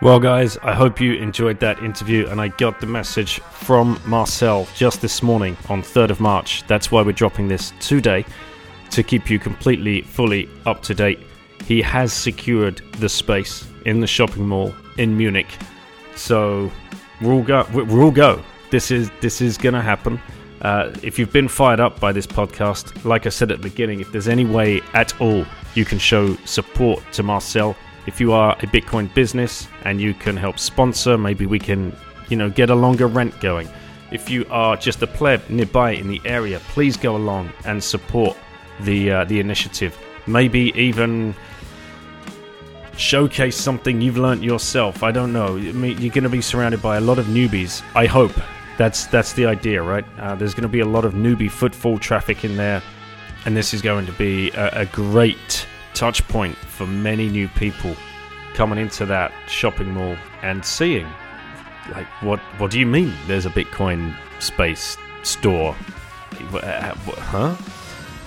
Well, guys, I hope you enjoyed that interview, and I got the message from Marcel just this morning on 3rd of March. That's why we're dropping this today to keep you completely, fully up to date. He has secured the space in the shopping mall in Munich, so we're all go. We're all go. This is this is gonna happen. Uh, if you've been fired up by this podcast, like I said at the beginning, if there's any way at all you can show support to Marcel if you are a Bitcoin business and you can help sponsor, maybe we can, you know, get a longer rent going. If you are just a pleb nearby in the area, please go along and support the uh, the initiative. Maybe even showcase something you've learned yourself. I don't know. I mean, you're going to be surrounded by a lot of newbies. I hope that's that's the idea, right? Uh, there's going to be a lot of newbie footfall traffic in there, and this is going to be a, a great touch point for many new people coming into that shopping mall and seeing like what what do you mean there's a bitcoin space store? Uh, huh?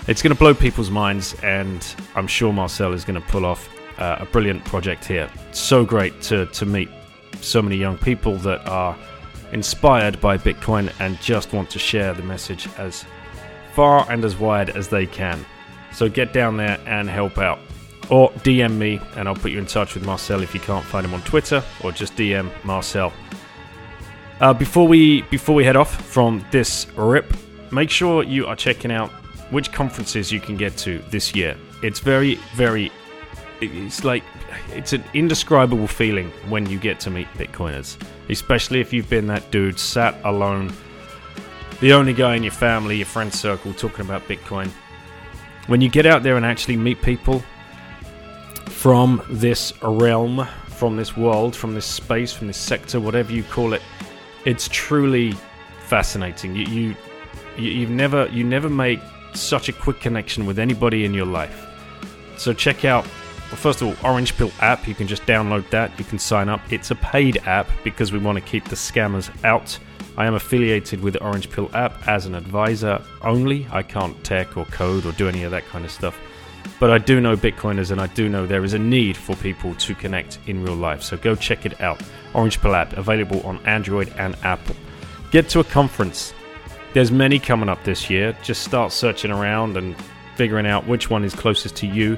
It's going to blow people's minds and i'm sure marcel is going to pull off uh, a brilliant project here. So great to to meet so many young people that are inspired by bitcoin and just want to share the message as far and as wide as they can so get down there and help out. or DM me and I'll put you in touch with Marcel if you can't find him on Twitter or just DM Marcel. Uh, before we before we head off from this rip, make sure you are checking out which conferences you can get to this year. It's very very it's like it's an indescribable feeling when you get to meet Bitcoiners, especially if you've been that dude sat alone, the only guy in your family, your friend circle talking about Bitcoin. When you get out there and actually meet people from this realm, from this world, from this space, from this sector, whatever you call it, it's truly fascinating. You, you, you you've never you never make such a quick connection with anybody in your life. So check out well, first of all, Orange Pill app. You can just download that. You can sign up. It's a paid app because we want to keep the scammers out. I am affiliated with the Orange Pill app as an advisor only. I can't tech or code or do any of that kind of stuff. But I do know Bitcoiners and I do know there is a need for people to connect in real life. So go check it out. Orange Pill app available on Android and Apple. Get to a conference. There's many coming up this year. Just start searching around and figuring out which one is closest to you.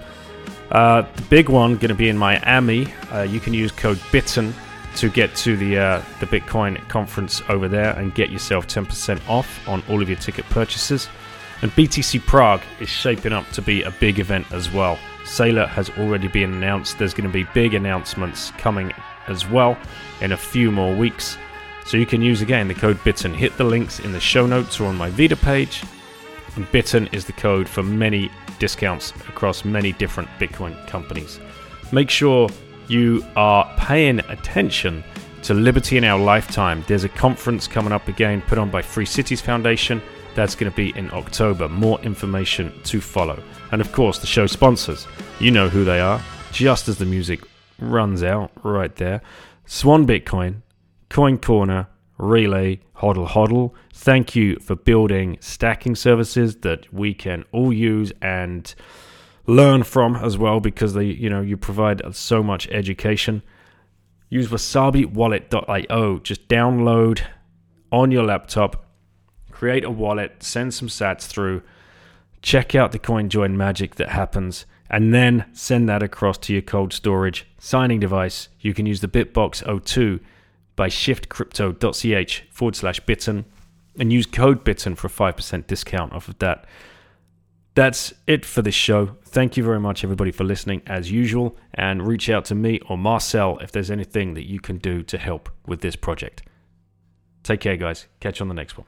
Uh, the big one going to be in Miami. Uh, you can use code BITTEN to get to the uh, the Bitcoin conference over there and get yourself 10% off on all of your ticket purchases. And BTC Prague is shaping up to be a big event as well. Saylor has already been announced. There's going to be big announcements coming as well in a few more weeks. So you can use again the code BITTEN. Hit the links in the show notes or on my Vita page. And BITTEN is the code for many discounts across many different Bitcoin companies. Make sure you are paying attention to Liberty in Our Lifetime. There's a conference coming up again put on by Free Cities Foundation. That's going to be in October. More information to follow. And of course, the show sponsors. You know who they are. Just as the music runs out right there Swan Bitcoin, Coin Corner, Relai, Hodl Hodl. Thank you for building stacking services that we can all use and learn from as well because they, you know, you provide so much education. Use wasabiwallet.io. Just download on your laptop, create a wallet, send some sats through, check out the coin join magic that happens, and then send that across to your cold storage signing device. You can use the Bitbox 02 by shiftcrypto.ch forward slash bitten and use code bitten for a 5% discount off of that. That's it for this show. Thank you very much, everybody, for listening as usual. And reach out to me or Marcel if there's anything that you can do to help with this project. Take care, guys. Catch you on the next one.